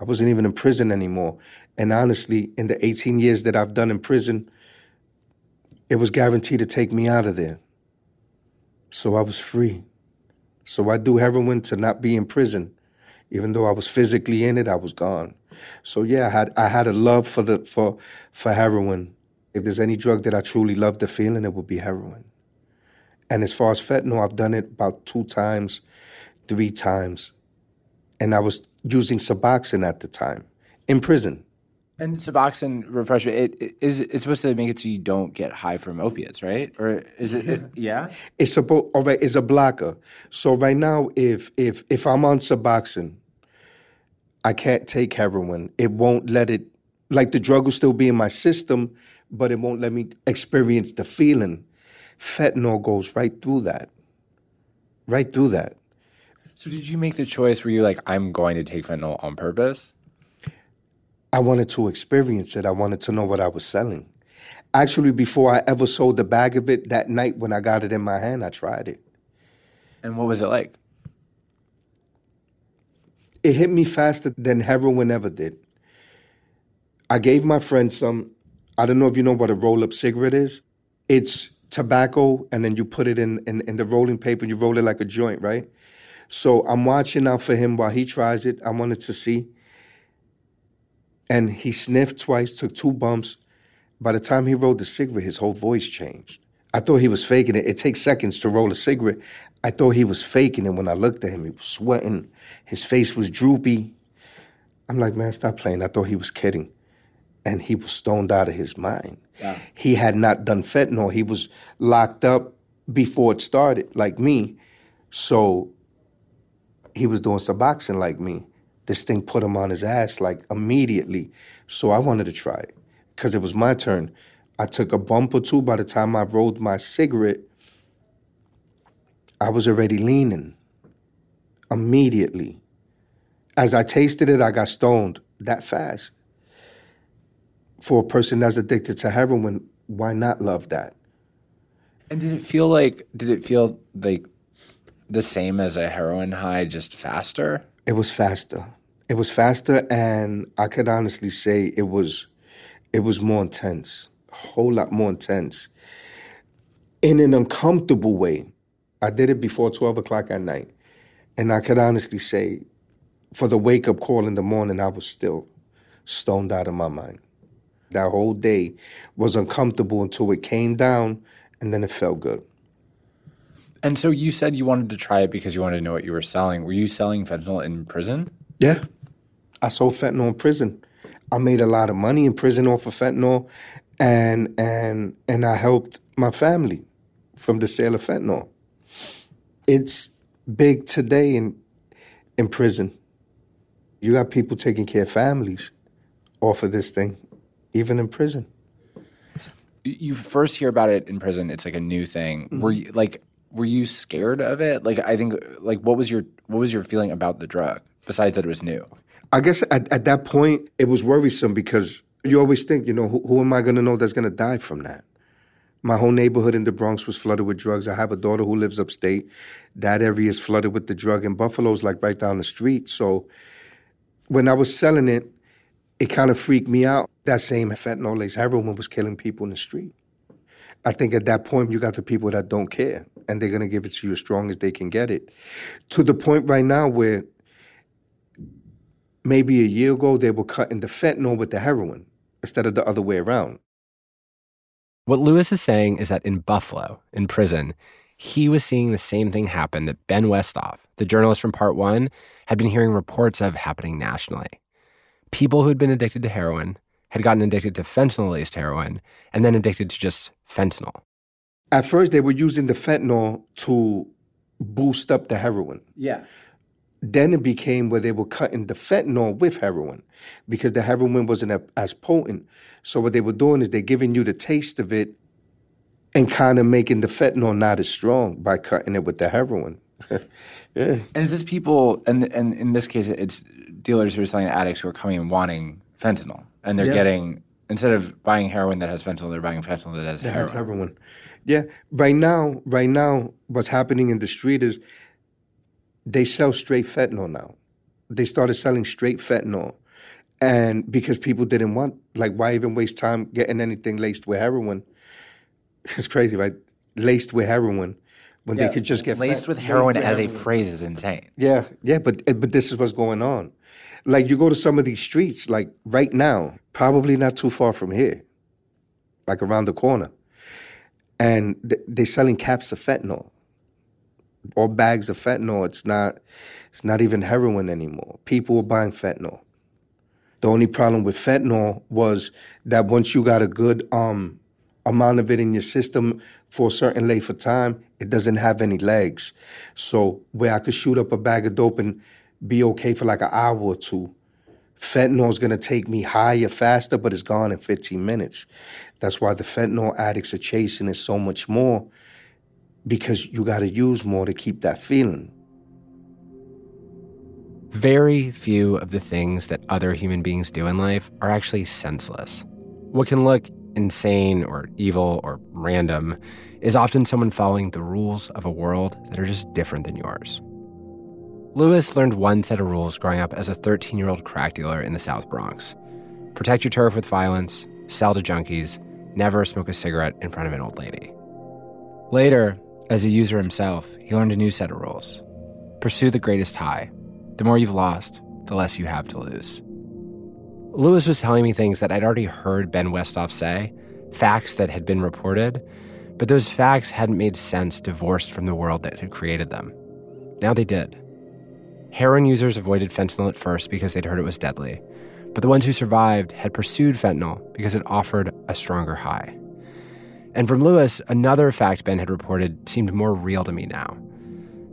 E: I wasn't even in prison anymore. And honestly, in the 18 years that I've done in prison, it was guaranteed to take me out of there. So I was free. So I do heroin to not be in prison. Even though I was physically in it, I was gone. So yeah, I had I had a love for the for for heroin. If there's any drug that I truly love the feeling, it would be heroin. And as far as fentanyl, I've done it about two times, three times. And I was using Suboxone at the time in prison.
G: And Suboxone, refresh it, it is it's supposed to make it so you don't get high from opiates, right? Or is it? Yeah. it yeah?
E: It's right, it's a blocker. So right now, if if if I'm on Suboxone, I can't take heroin. It won't let it. Like the drug will still be in my system, but it won't let me experience the feeling. Fentanyl goes right through that. Right through that.
D: So did you make the choice? Were you like, I'm going to take fentanyl on purpose?
E: I wanted to experience it. I wanted to know what I was selling. Actually, before I ever sold the bag of it, that night when I got it in my hand, I tried it.
G: And what was it like?
E: It hit me faster than heroin ever did. I gave my friend some, I don't know if you know what a roll up cigarette is. It's tobacco, and then you put it in, in, in the rolling paper, you roll it like a joint, right? So I'm watching out for him while he tries it. I wanted to see. And he sniffed twice, took two bumps. By the time he rolled the cigarette, his whole voice changed. I thought he was faking it. It takes seconds to roll a cigarette. I thought he was faking it when I looked at him. He was sweating. His face was droopy. I'm like, man, stop playing. I thought he was kidding. And he was stoned out of his mind. Yeah. He had not done fentanyl. He was locked up before it started, like me. So he was doing Suboxone like me this thing put him on his ass like immediately. So I wanted to try it because it was my turn. I took a bump or two. By the time I rolled my cigarette, I was already leaning immediately. As I tasted it, I got stoned that fast. For a person that's addicted to heroin, why not love that?
D: And did it feel like, did it feel like the same as a heroin high, just faster?
E: It was faster. It was faster, and I could honestly say it was, it was more intense, a whole lot more intense, in an uncomfortable way. I did it before twelve o'clock at night, and I could honestly say, for the wake up call in the morning, I was still stoned out of my mind. That whole day was uncomfortable until it came down, and then it felt good.
D: And so you said you wanted to try it because you wanted to know what you were selling. Were you selling fentanyl in prison?
E: Yeah. I sold fentanyl in prison. I made a lot of money in prison off of fentanyl and and and I helped my family from the sale of fentanyl. It's big today in in prison. You got people taking care of families off of this thing, even in prison.
D: You first hear about it in prison. It's like a new thing. Mm-hmm. Were you like were you scared of it? Like I think like what was your what was your feeling about the drug besides that it was new?
E: I guess at, at that point it was worrisome because you always think, you know, who, who am I going to know that's going to die from that? My whole neighborhood in the Bronx was flooded with drugs. I have a daughter who lives upstate. That area is flooded with the drug, and Buffalo's like right down the street. So when I was selling it, it kind of freaked me out. That same fentanyl laced heroin was killing people in the street. I think at that point you got the people that don't care and they're gonna give it to you as strong as they can get it. To the point right now where maybe a year ago, they were cutting the fentanyl with the heroin instead of the other way around.
B: What Luis is saying is that in Buffalo, in prison, he was seeing the same thing happen that Ben Westhoff, the journalist from Part One, had been hearing reports of happening nationally. People who had been addicted to heroin had gotten addicted to fentanyl laced heroin and then addicted to just fentanyl.
E: At first, they were using the fentanyl to boost up the heroin.
G: Yeah.
E: Then it became where they were cutting the fentanyl with heroin because the heroin wasn't as potent. So what they were doing is they're giving you the taste of it and kind of making the fentanyl not as strong by cutting it with the heroin. yeah.
G: And is this people, and, and in this case, it's dealers who are selling addicts who are coming and wanting fentanyl, and they're yeah. getting instead of buying heroin that has fentanyl, they're buying fentanyl that has
E: that
G: heroin.
E: Has heroin. Yeah, right now, right now, what's happening in the street is they sell straight fentanyl now. They started selling straight fentanyl, and because people didn't want, like, why even waste time getting anything laced with heroin? It's crazy, right? Laced with heroin when yeah, they could just get
G: laced with heroin laced with as heroin. a phrase is insane.
E: Yeah, yeah, but eh, but this is what's going on. Like you go to some of these streets, like right now, probably not too far from here, like around the corner, and th- they're selling caps of fentanyl or bags of fentanyl. It's not, it's not even heroin anymore. People were buying fentanyl. The only problem with fentanyl was that once you got a good um, amount of it in your system for a certain length of time, it doesn't have any legs. So where I could shoot up a bag of dope and be okay for like an hour or two, fentanyl is gonna take me higher faster, but it's gone in 15 minutes. That's why the fentanyl addicts are chasing it so much more because you gotta use more to keep that feeling.
B: Very few of the things that other human beings do in life are actually senseless. What can look insane or evil or random is often someone following the rules of a world that are just different than yours. Luis learned one set of rules growing up as a 13 year old crack dealer in the South Bronx protect your turf with violence, sell to junkies, never smoke a cigarette in front of an old lady. Later, as a user himself, he learned a new set of rules pursue the greatest high. The more you've lost, the less you have to lose. Luis was telling me things that I'd already heard Ben Westhoff say, facts that had been reported, but those facts hadn't made sense divorced from the world that had created them. Now they did. Heroin users avoided fentanyl at first because they'd heard it was deadly, but the ones who survived had pursued fentanyl because it offered a stronger high. And from Luis, another fact Ben had reported seemed more real to me now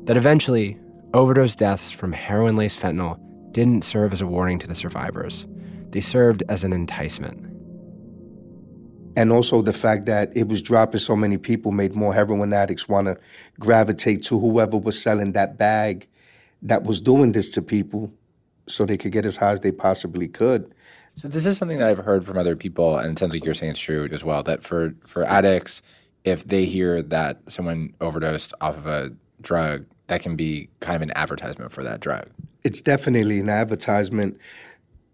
B: that eventually, overdose deaths from heroin laced fentanyl didn't serve as a warning to the survivors. They served as an enticement.
E: And also the fact that it was dropping so many people made more heroin addicts want to gravitate to whoever was selling that bag that was doing this to people so they could get as high as they possibly could.
G: So this is something that I've heard from other people, and it sounds like you're saying it's true as well. That for for addicts, if they hear that someone overdosed off of a drug, that can be kind of an advertisement for that drug.
E: It's definitely an advertisement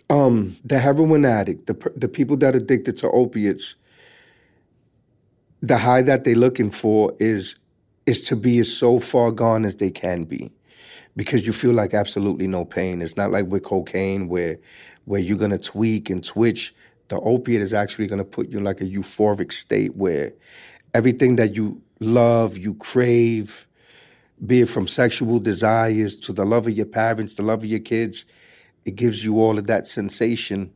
E: um, the heroin addict, the the people that are addicted to opiates, the high that they're looking for is is to be as so far gone as they can be, because you feel like absolutely no pain. It's not like with cocaine where where you're gonna tweak and twitch. The opiate is actually gonna put you in like a euphoric state where everything that you love, you crave, be it from sexual desires to the love of your parents, the love of your kids it gives you all of that sensation.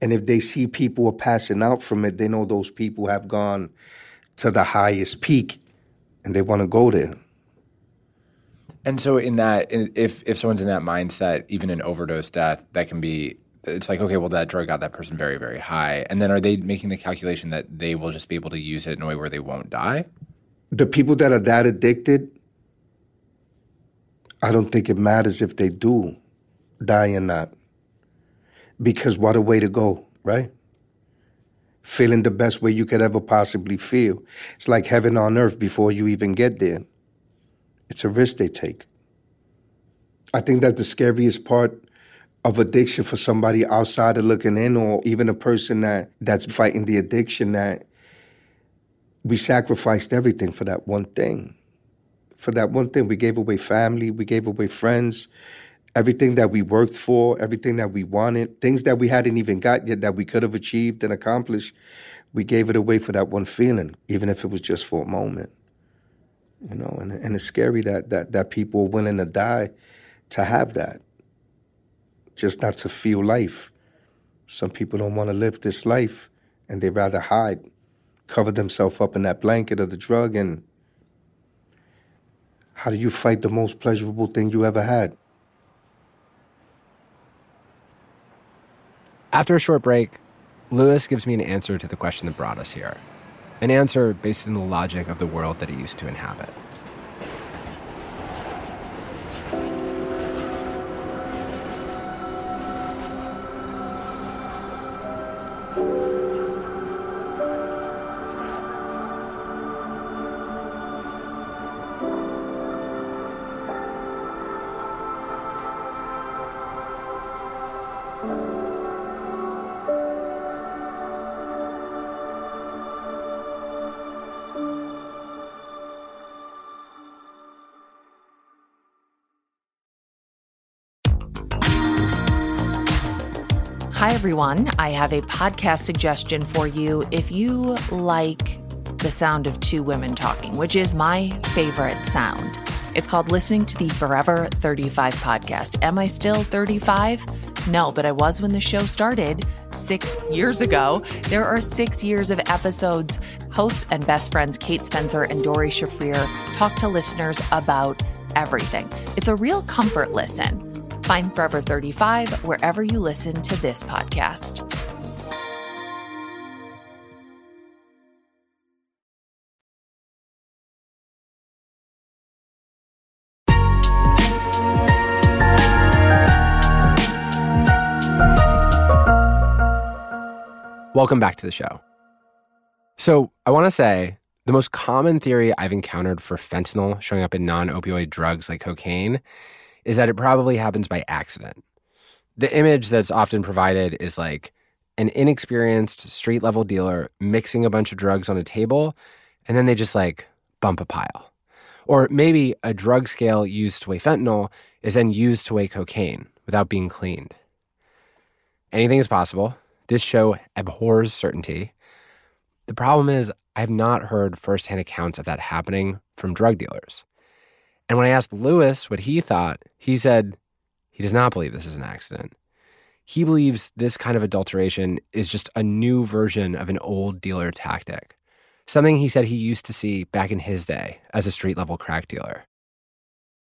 E: And if they see people are passing out from it, they know those people have gone to the highest peak and they want to go there.
G: And so, in that, if if someone's in that mindset, even an overdose death, that can be. It's like okay, well, that drug got that person very, very high, and then are they making the calculation that they will just be able to use it in a way where they won't die?
E: The people that are that addicted, I don't think it matters if they do die or not. Because what a way to go, right? Feeling the best way you could ever possibly feel. It's like heaven on earth before you even get there. It's a risk they take. I think that's the scariest part of addiction for somebody outside of looking in or even a person that that's fighting the addiction that we sacrificed everything for that one thing. For that one thing, we gave away family, we gave away friends, everything that we worked for, everything that we wanted, things that we hadn't even got yet that we could have achieved and accomplished, we gave it away for that one feeling, even if it was just for a moment. You know, and, and it's scary that, that, that people are willing to die to have that, just not to feel life. Some people don't want to live this life and they rather hide, cover themselves up in that blanket of the drug. And how do you fight the most pleasurable thing you ever had?
B: After a short break, Luis gives me an answer to the question that brought us here. An answer based in the logic of the world that he used to inhabit.
A: Hi, everyone. I have a podcast suggestion for you. If you like the sound of two women talking, which is my favorite sound, it's called Listening to the Forever 35 podcast. Am I still 35? No, but I was when the show started six years ago. There are six years of episodes. Hosts and best friends Kate Spencer and Doree Shafrir talk to listeners about everything. It's a real comfort listen. Find Forever 35 wherever you listen to this podcast.
B: Welcome back to the show. So, I want to say the most common theory I've encountered for fentanyl showing up in non opioid drugs like cocaine is that it probably happens by accident. The image that's often provided is like an inexperienced street level dealer mixing a bunch of drugs on a table, and then they just like bump a pile. Or maybe a drug scale used to weigh fentanyl is then used to weigh cocaine without being cleaned. Anything is possible. This show abhors certainty. The problem is, I have not heard firsthand accounts of that happening from drug dealers. And when I asked Luis what he thought, he said he does not believe this is an accident. He believes this kind of adulteration is just a new version of an old dealer tactic, something he said he used to see back in his day as a street level crack dealer.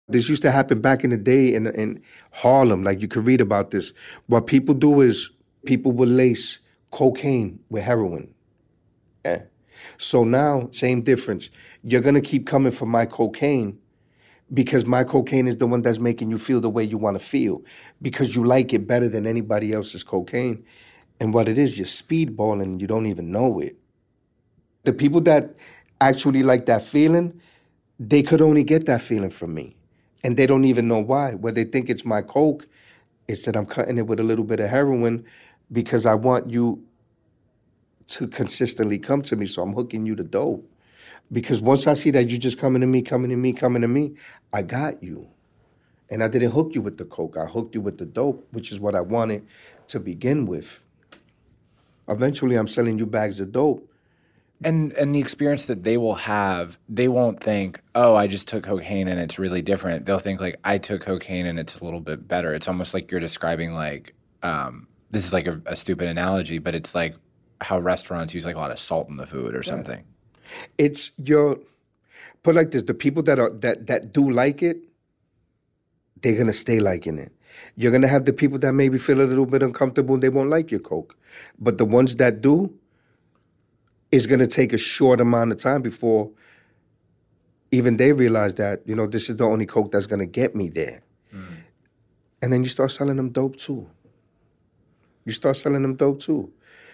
E: This used to happen back in the day in, in Harlem. Like you could read about this. What people do is people will lace cocaine with heroin. Yeah. So now, same difference. You're going to keep coming for my cocaine because my cocaine is the one that's making you feel the way you want to feel because you like it better than anybody else's cocaine. And what it is, you're speedballing you don't even know it. The people that actually like that feeling, they could only get that feeling from me. And they don't even know why. Where they think it's my coke, it's that I'm cutting it with a little bit of heroin because I want you to consistently come to me. So I'm hooking you to dope. Because once I see that you just coming to me, coming to me, coming to me, I got you. And I didn't hook you with the coke. I hooked you with the dope, which is what I wanted to begin with. Eventually, I'm selling you bags of dope.
G: And and the experience that they will have, they won't think, "Oh, I just took cocaine and it's really different." They'll think like, "I took cocaine and it's a little bit better." It's almost like you're describing like um, this is like a, a, stupid analogy, but it's like how restaurants use like a lot of salt in the food or something.
E: It's your put like this: the people that are that that do like it, they're gonna stay liking it. You're gonna have the people that maybe feel a little bit uncomfortable; and they won't like your coke. But the ones that do, is gonna take a short amount of time before even they realize that you know this is the only coke that's gonna get me there. Mm. And then you start selling them dope too. You start selling them dope too.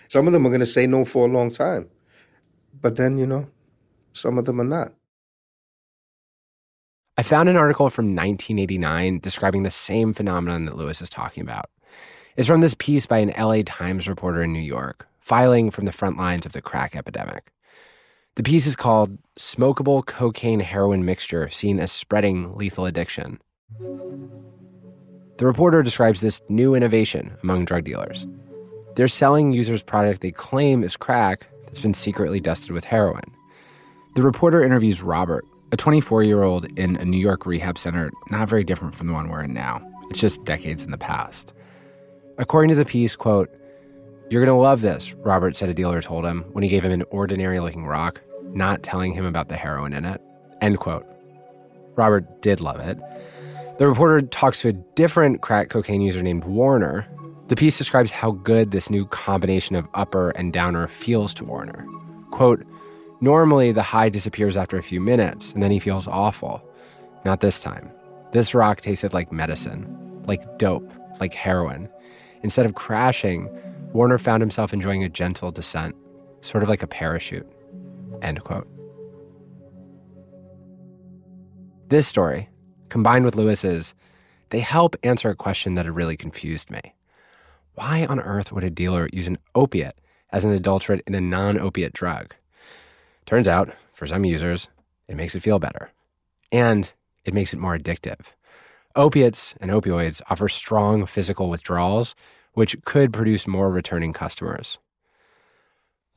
E: Some of them are gonna say no for a long time. But then, you know, some of them are not.
B: I found an article from 1989 describing the same phenomenon that Luis is talking about. It's from this piece by an LA Times reporter in New York, filing from the front lines of the crack epidemic. The piece is called Smokable Cocaine Heroin Mixture Seen as Spreading Lethal Addiction. The reporter describes this new innovation among drug dealers. They're selling users product they claim is crack that's been secretly dusted with heroin. The reporter interviews Robert, a 24 year old in a New York rehab center, not very different from the one we're in now. It's just decades in the past. According to the piece, quote, You're going to love this, Robert said a dealer told him when he gave him an ordinary looking rock, not telling him about the heroin in it. End quote. Robert did love it. The reporter talks to a different crack cocaine user named Warner. The piece describes how good this new combination of upper and downer feels to Warner. Quote, Normally, the high disappears after a few minutes, and then he feels awful. Not this time. This rock tasted like medicine, like dope, like heroin. Instead of crashing, Warner found himself enjoying a gentle descent, sort of like a parachute. End quote. This story, combined with Luis's, they help answer a question that had really confused me. Why on earth would a dealer use an opiate as an adulterant in a non opiate drug? Turns out, for some users, it makes it feel better. And it makes it more addictive. Opiates and opioids offer strong physical withdrawals, which could produce more returning customers.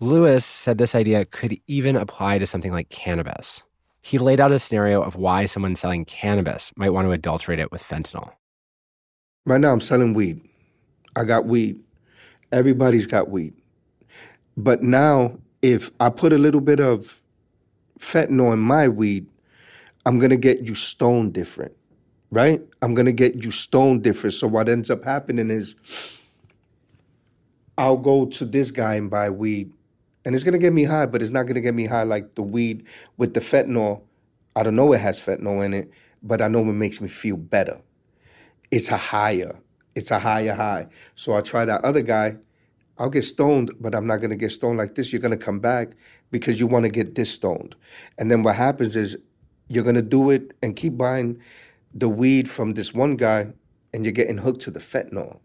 B: Luis said this idea could even apply to something like cannabis. He laid out a scenario of why someone selling cannabis might want to adulterate it with fentanyl.
E: Right now, I'm selling weed. I got weed. Everybody's got weed. But now if I put a little bit of fentanyl in my weed, I'm gonna get you stoned different, right? I'm gonna get you stoned different. So what ends up happening is I'll go to this guy and buy weed, and it's gonna get me high, but it's not gonna get me high like the weed with the fentanyl. I don't know it has fentanyl in it, but I know it makes me feel better. It's a higher, it's a higher high. So I try that other guy I'll get stoned, but I'm not going to get stoned like this. You're going to come back because you want to get this stoned. And then what happens is you're going to do it and keep buying the weed from this one guy and you're getting hooked to the fentanyl.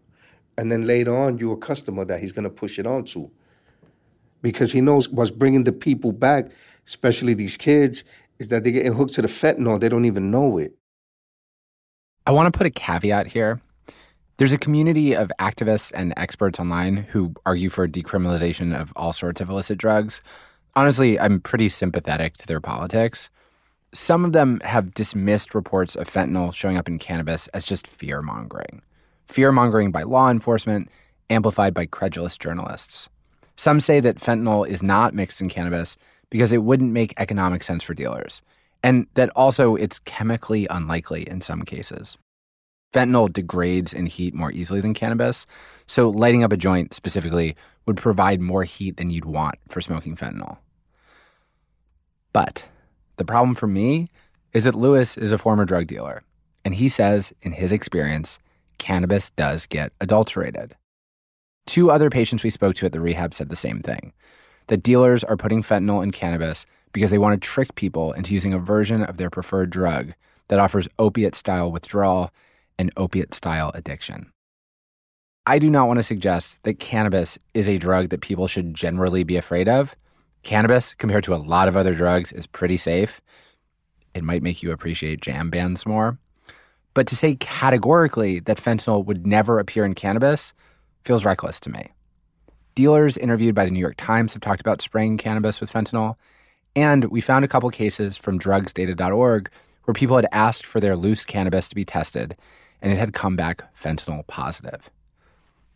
E: And then later on, you're a customer that he's going to push it on to because he knows what's bringing the people back, especially these kids, is that they're getting hooked to the fentanyl. They don't even know it.
B: I want to put a caveat here there's a community of activists and experts online who argue for decriminalization of all sorts of illicit drugs. Honestly, I'm pretty sympathetic to their politics. Some of them have dismissed reports of fentanyl showing up in cannabis as just fear mongering. Fear mongering by law enforcement, amplified by credulous journalists. Some say that fentanyl is not mixed in cannabis because it wouldn't make economic sense for dealers, and that also it's chemically unlikely in some cases. Fentanyl degrades in heat more easily than cannabis, so lighting up a joint specifically would provide more heat than you'd want for smoking fentanyl. But the problem for me is that Luis is a former drug dealer, and he says, in his experience, cannabis does get adulterated. Two other patients we spoke to at the rehab said the same thing that dealers are putting fentanyl in cannabis because they want to trick people into using a version of their preferred drug that offers opiate style withdrawal and opiate style addiction. I do not want to suggest that cannabis is a drug that people should generally be afraid of. Cannabis, compared to a lot of other drugs, is pretty safe. It might make you appreciate jam bands more. But to say categorically that fentanyl would never appear in cannabis feels reckless to me. Dealers interviewed by the New York Times have talked about spraying cannabis with fentanyl, and we found a couple cases from drugsdata.org where people had asked for their loose cannabis to be tested and it had come back fentanyl positive.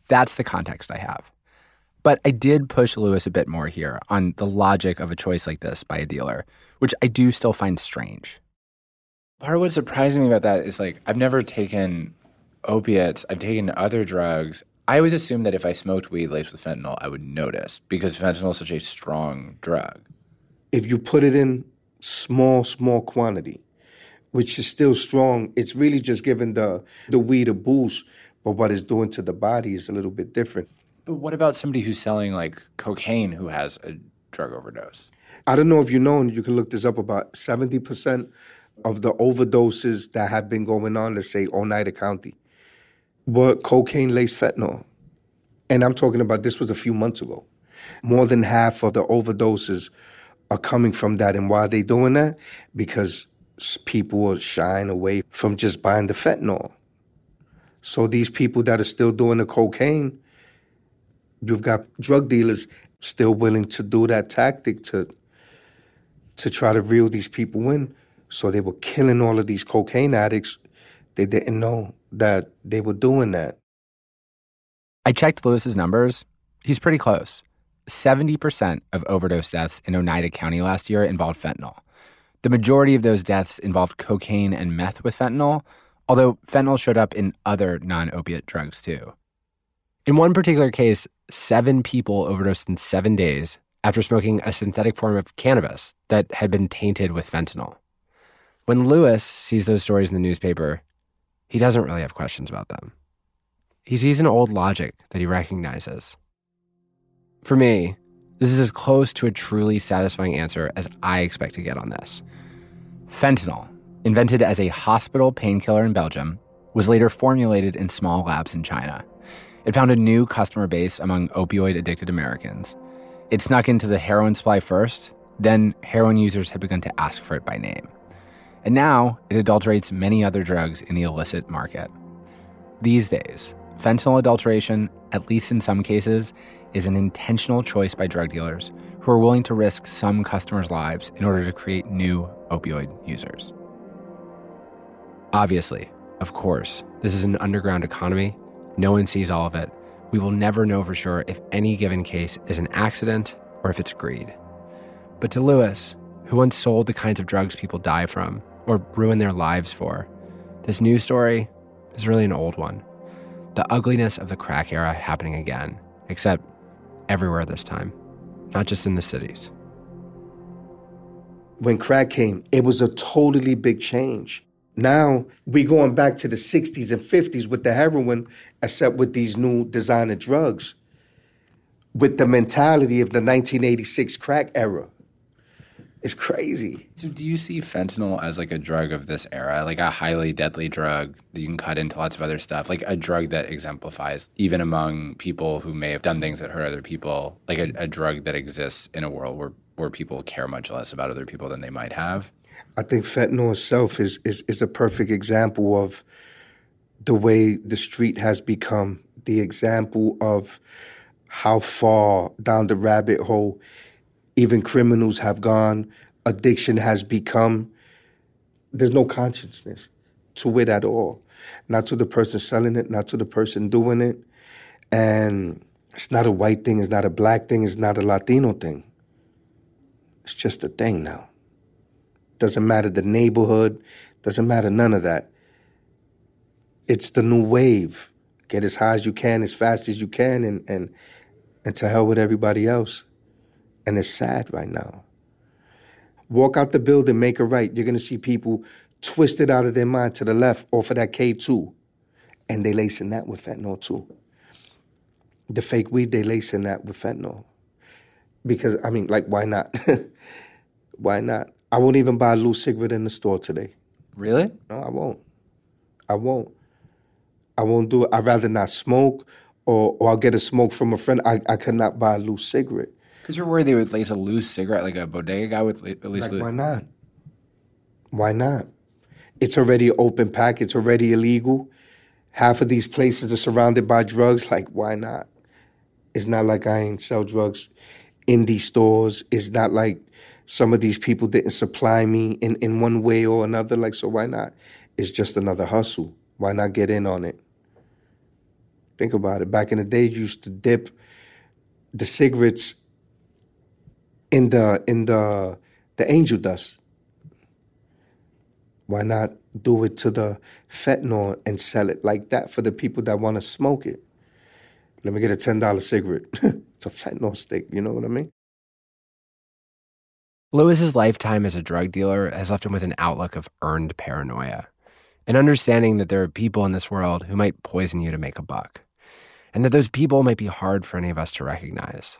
B: That's the context I have. But I did push Luis a bit more here on the logic of a choice like this by a dealer, which I do still find strange.
G: Part of what's surprising me about that is like, I've never taken opiates, I've taken other drugs. I always assumed that if I smoked weed laced with fentanyl, I would notice because fentanyl is such a strong drug.
E: If you put it in small, small quantity, which is still strong. It's really just giving the the weed a boost, but what it's doing to the body is a little bit different.
G: But what about somebody who's selling like cocaine who has a drug overdose?
E: I don't know if you know, and you can look this up. About seventy percent of the overdoses that have been going on, let's say Oneida County, were cocaine laced fentanyl, and I'm talking about this was a few months ago. More than half of the overdoses are coming from that, and why are they doing that? Because people will shying away from just buying the fentanyl. So these people that are still doing the cocaine, you've got drug dealers still willing to do that tactic to to try to reel these people in. So they were killing all of these cocaine addicts. They didn't know that they were doing that.
B: I checked Luis's numbers. He's pretty close. 70% of overdose deaths in Oneida County last year involved fentanyl. The majority of those deaths involved cocaine and meth with fentanyl, although fentanyl showed up in other non opiate drugs too. In one particular case, seven people overdosed in seven days after smoking a synthetic form of cannabis that had been tainted with fentanyl. When Luis sees those stories in the newspaper, he doesn't really have questions about them. He sees an old logic that he recognizes. For me, this is as close to a truly satisfying answer as I expect to get on this. Fentanyl, invented as a hospital painkiller in Belgium, was later formulated in small labs in China. It found a new customer base among opioid addicted Americans. It snuck into the heroin supply first, then heroin users had begun to ask for it by name. And now it adulterates many other drugs in the illicit market. These days, fentanyl adulteration, at least in some cases, is an intentional choice by drug dealers who are willing to risk some customers' lives in order to create new opioid users. Obviously, of course, this is an underground economy. No one sees all of it. We will never know for sure if any given case is an accident or if it's greed. But to Luis, who once sold the kinds of drugs people die from or ruin their lives for, this new story is really an old one. The ugliness of the crack era happening again, except everywhere this time, not just in the cities.
E: When crack came, it was a totally big change. Now we're going back to the 60s and 50s with the heroin, except with these new designer drugs, with the mentality of the 1986 crack era. It's crazy.
B: So, do you see fentanyl as like a drug of this era, like a highly deadly drug that you can cut into lots of other stuff, like a drug that exemplifies, even among people who may have done things that hurt other people, like a, a drug that exists in a world where, where people care much less about other people than they might have?
E: I think fentanyl itself is, is, is a perfect example of the way the street has become, the example of how far down the rabbit hole even criminals have gone, addiction has become. There's no consciousness to it at all. Not to the person selling it, not to the person doing it. And it's not a white thing, it's not a black thing, it's not a Latino thing. It's just a thing now. Doesn't matter the neighborhood, doesn't matter none of that. It's the new wave. Get as high as you can, as fast as you can, and and and to hell with everybody else. And it's sad right now. Walk out the building, make a right. You're going to see people twisted out of their mind to the left off of that K2. And they lacing that with fentanyl too. The fake weed, they lacing that with fentanyl. Because, I mean, like, why not? why not? I won't even buy a loose cigarette in the store today.
B: Really?
E: No, I won't. I won't. I won't do it. I'd rather not smoke or, or I'll get a smoke from a friend. I, I could not buy a loose cigarette.
B: Because you're worried they would lace a loose cigarette, like a bodega guy would at least.
E: Like, why not? Why not? It's already open pack. It's already illegal. Half of these places are surrounded by drugs. Like, why not? It's not like I ain't sell drugs in these stores. It's not like some of these people didn't supply me in, in one way or another. Like, so why not? It's just another hustle. Why not get in on it? Think about it. Back in the day, you used to dip the cigarettes in the in the the angel dust. Why not do it to the fentanyl and sell it like that for the people that want to smoke it? Let me get a ten dollar cigarette. it's a fentanyl stick. You know what I mean?
B: Luis's lifetime as a drug dealer has left him with an outlook of earned paranoia, an understanding that there are people in this world who might poison you to make a buck, and that those people might be hard for any of us to recognize.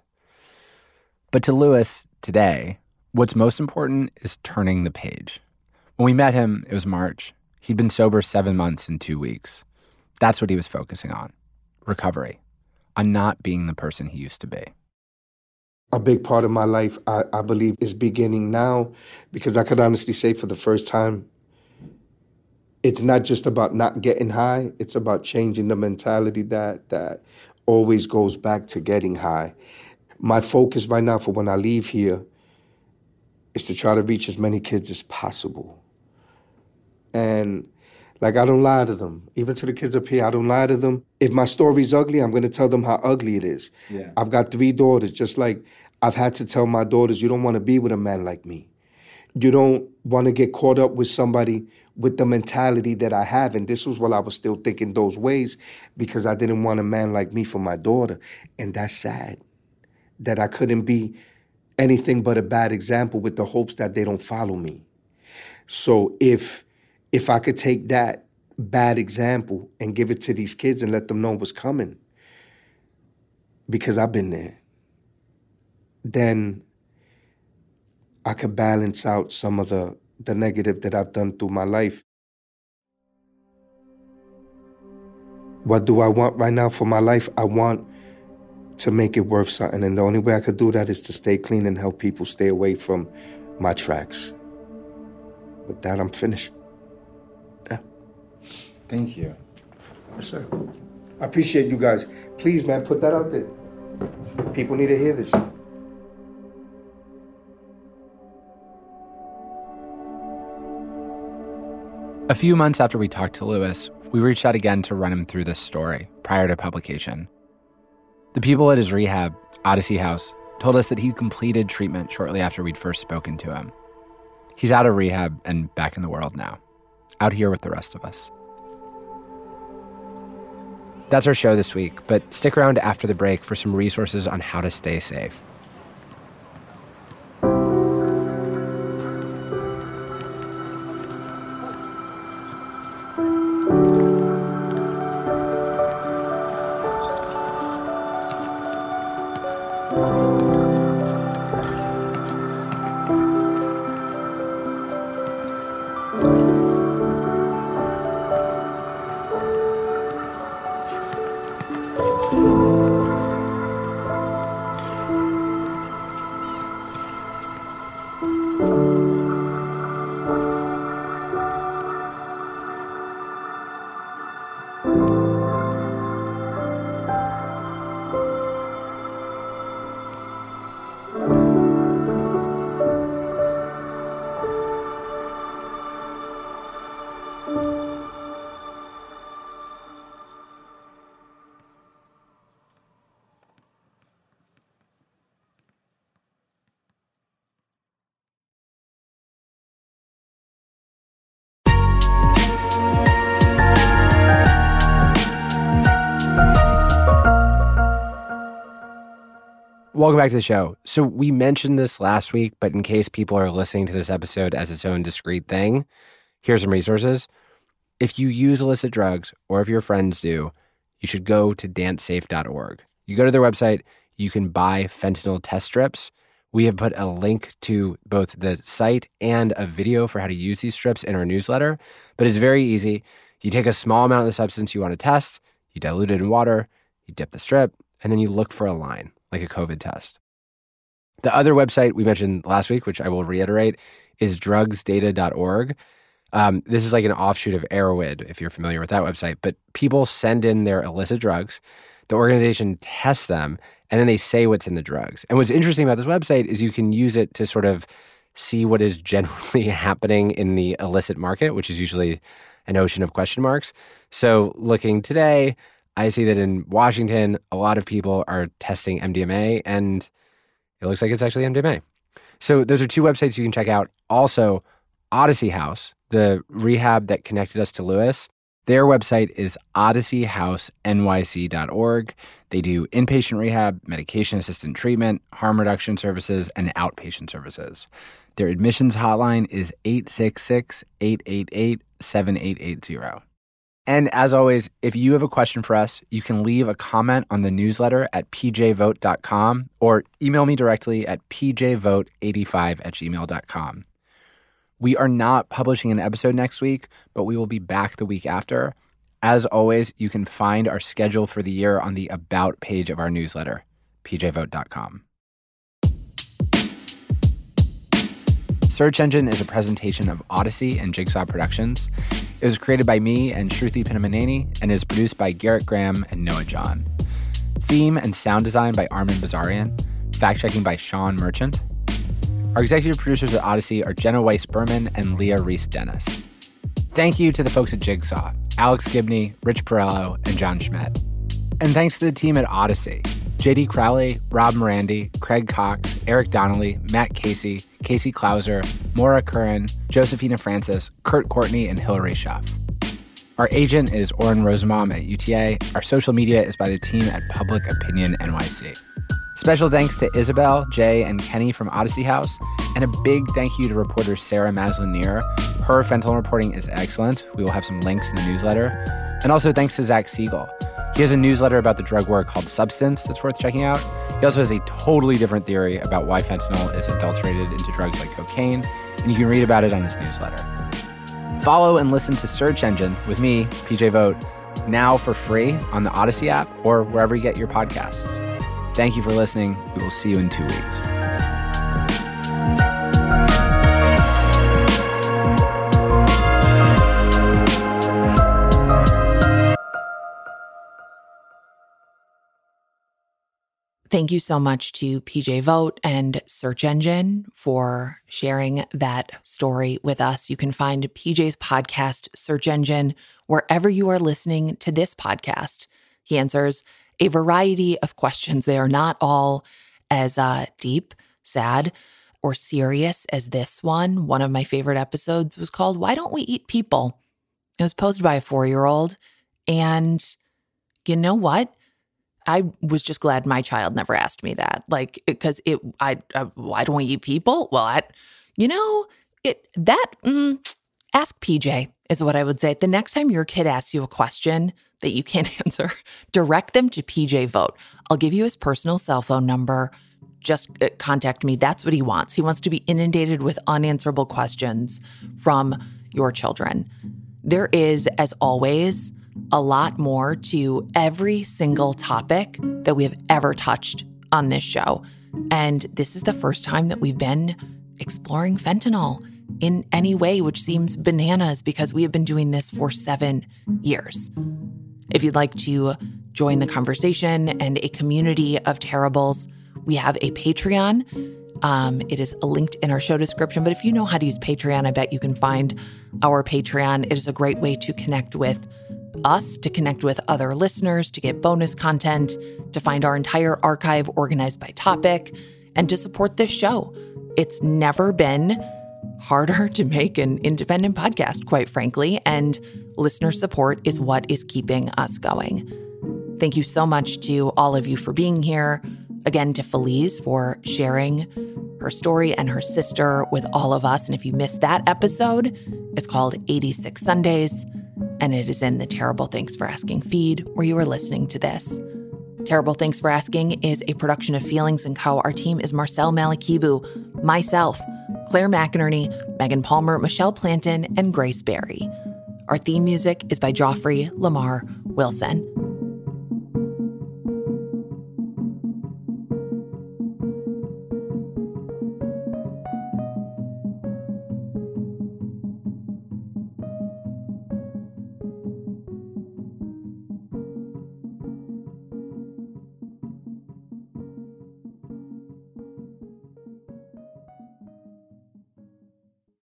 B: But to Luis today, what's most important is turning the page. When we met him, it was March. He'd been sober seven months and two weeks. That's what he was focusing on recovery, on not being the person he used to be.
E: A big part of my life, I, I believe, is beginning now because I could honestly say for the first time it's not just about not getting high, it's about changing the mentality that that always goes back to getting high. My focus right now for when I leave here is to try to reach as many kids as possible. And like I don't lie to them. Even to the kids up here, I don't lie to them. If my story's ugly, I'm gonna tell them how ugly it is.
J: Yeah.
E: I've got three daughters, just like I've had to tell my daughters, you don't want to be with a man like me. You don't want to get caught up with somebody with the mentality that I have. And this was while I was still thinking those ways because I didn't want a man like me for my daughter. And that's sad that I couldn't be anything but a bad example with the hopes that they don't follow me. So if if I could take that bad example and give it to these kids and let them know what's coming, because I've been there, then I could balance out some of the, the negative that I've done through my life. What do I want right now for my life? I want to make it worth something. And the only way I could do that is to stay clean and help people stay away from my tracks. With that, I'm finished. Yeah.
J: Thank you.
E: Yes, sir. I appreciate you guys. Please, man, put that out there. People need to hear this.
B: A few months after we talked to Luis, we reached out again to run him through this story prior to publication. The people at his rehab, Odyssey House, told us that he'd completed treatment shortly after we'd first spoken to him. He's out of rehab and back in the world now, out here with the rest of us. That's our show this week, but stick around after the break for some resources on how to stay safe. Welcome back to the show. So, we mentioned this last week, but in case people are listening to this episode as its own discrete thing, here's some resources. If you use illicit drugs, or if your friends do, you should go to dancesafe.org. You go to their website, you can buy fentanyl test strips. We have put a link to both the site and a video for how to use these strips in our newsletter, but it's very easy. You take a small amount of the substance you want to test, you dilute it in water, you dip the strip, and then you look for a line like a COVID test. The other website we mentioned last week, which I will reiterate, is drugsdata.org. Um, this is like an offshoot of Erowid, if you're familiar with that website. But people send in their illicit drugs, the organization tests them, and then they say what's in the drugs. And what's interesting about this website is you can use it to sort of see what is generally happening in the illicit market, which is usually an ocean of question marks. So, looking today, I see that in Washington, a lot of people are testing MDMA, and it looks like it's actually MDMA. So those are two websites you can check out. Also, Odyssey House, the rehab that connected us to Luis, their website is odysseyhousenyc.org. They do inpatient rehab, medication assisted treatment, harm reduction services, and outpatient services. Their admissions hotline is 866 888 7880. And as always, if you have a question for us, you can leave a comment on the newsletter at pjvogt.com or email me directly at pjvogt85 at gmail.com. We are not publishing an episode next week, but we will be back the week after. As always, you can find our schedule for the year on the About page of our newsletter, pjvogt.com. Search Engine is a presentation of Odyssey and Jigsaw Productions. It was created by me and Shruti Pinamaneni and is produced by Garrett Graham and Noah John. Theme and sound design by Armin Bazarian. Fact checking by Sean Merchant. Our executive producers at Odyssey are Jenna Weiss Berman and Leah Reis Dennis. Thank you to the folks at Jigsaw, Alex Gibney, Rich Perello, and John Schmidt. And thanks to the team at Odyssey JD Crowley, Rob Morandi, Craig Cox, Eric Donnelly, Matt Casey, Casey Klauser, Maura Curran, Josephina Francis, Kurt Courtney, and Hilary Schaff. Our agent is Oren Rosenbaum at UTA. Our social media is by the team at Public Opinion NYC. Special thanks to Isabel, Jay, and Kenny from Odyssey House, and a big thank you to reporter Sarah Maslin-Nir. Her fentanyl reporting is excellent. We will have some links in the newsletter. And also thanks to Zach Siegel. He has a newsletter about the drug war called Substance that's worth checking out. He also has a totally different theory about why fentanyl is adulterated into drugs like cocaine, and you can read about it on his newsletter. Follow and listen to Search Engine with me, PJ Vogt, now for free on the Odyssey app or wherever you get your podcasts. Thank you for listening. We will see you in two weeks.
A: Thank you so much to PJ Vogt and Search Engine for sharing that story with us. You can find PJ's podcast, Search Engine, wherever you are listening to this podcast. He answers a variety of questions. They are not all as uh, deep, sad, or serious as this one. One of my favorite episodes was called Why Don't We Eat People? It was posed by a four year old. And you know what? I was just glad my child never asked me that. Like, because it, I, I, why don't we eat people? Well, I, you know, it, that, mm, ask PJ is what I would say. The next time your kid asks you a question that you can't answer, direct them to PJ Vogt. I'll give you his personal cell phone number. Just uh, contact me. That's what he wants. He wants to be inundated with unanswerable questions from your children. There is, as always, a lot more to every single topic that we have ever touched on this show. And this is the first time that we've been exploring fentanyl in any way, which seems bananas because we have been doing this for seven years. If you'd like to join the conversation and a community of terribles, we have a Patreon. Um, it is linked in our show description. But if you know how to use Patreon, I bet you can find our Patreon. It is a great way to connect with us, to connect with other listeners, to get bonus content, to find our entire archive organized by topic, and to support this show. It's never been harder to make an independent podcast, quite frankly, and listener support is what is keeping us going. Thank you so much to all of you for being here. Again, to Feliz for sharing her story and her sister with all of us. And if you missed that episode, it's called 86 Sundays and it is in the Terrible Thanks for Asking feed where you are listening to this. Terrible Thanks for Asking is a production of Feelings & Co. Our team is Marcel Malekebu, myself, Claire McInerney, Megan Palmer, Michelle Planton, and Grace Barry. Our theme music is by Joffrey Lamar Wilson.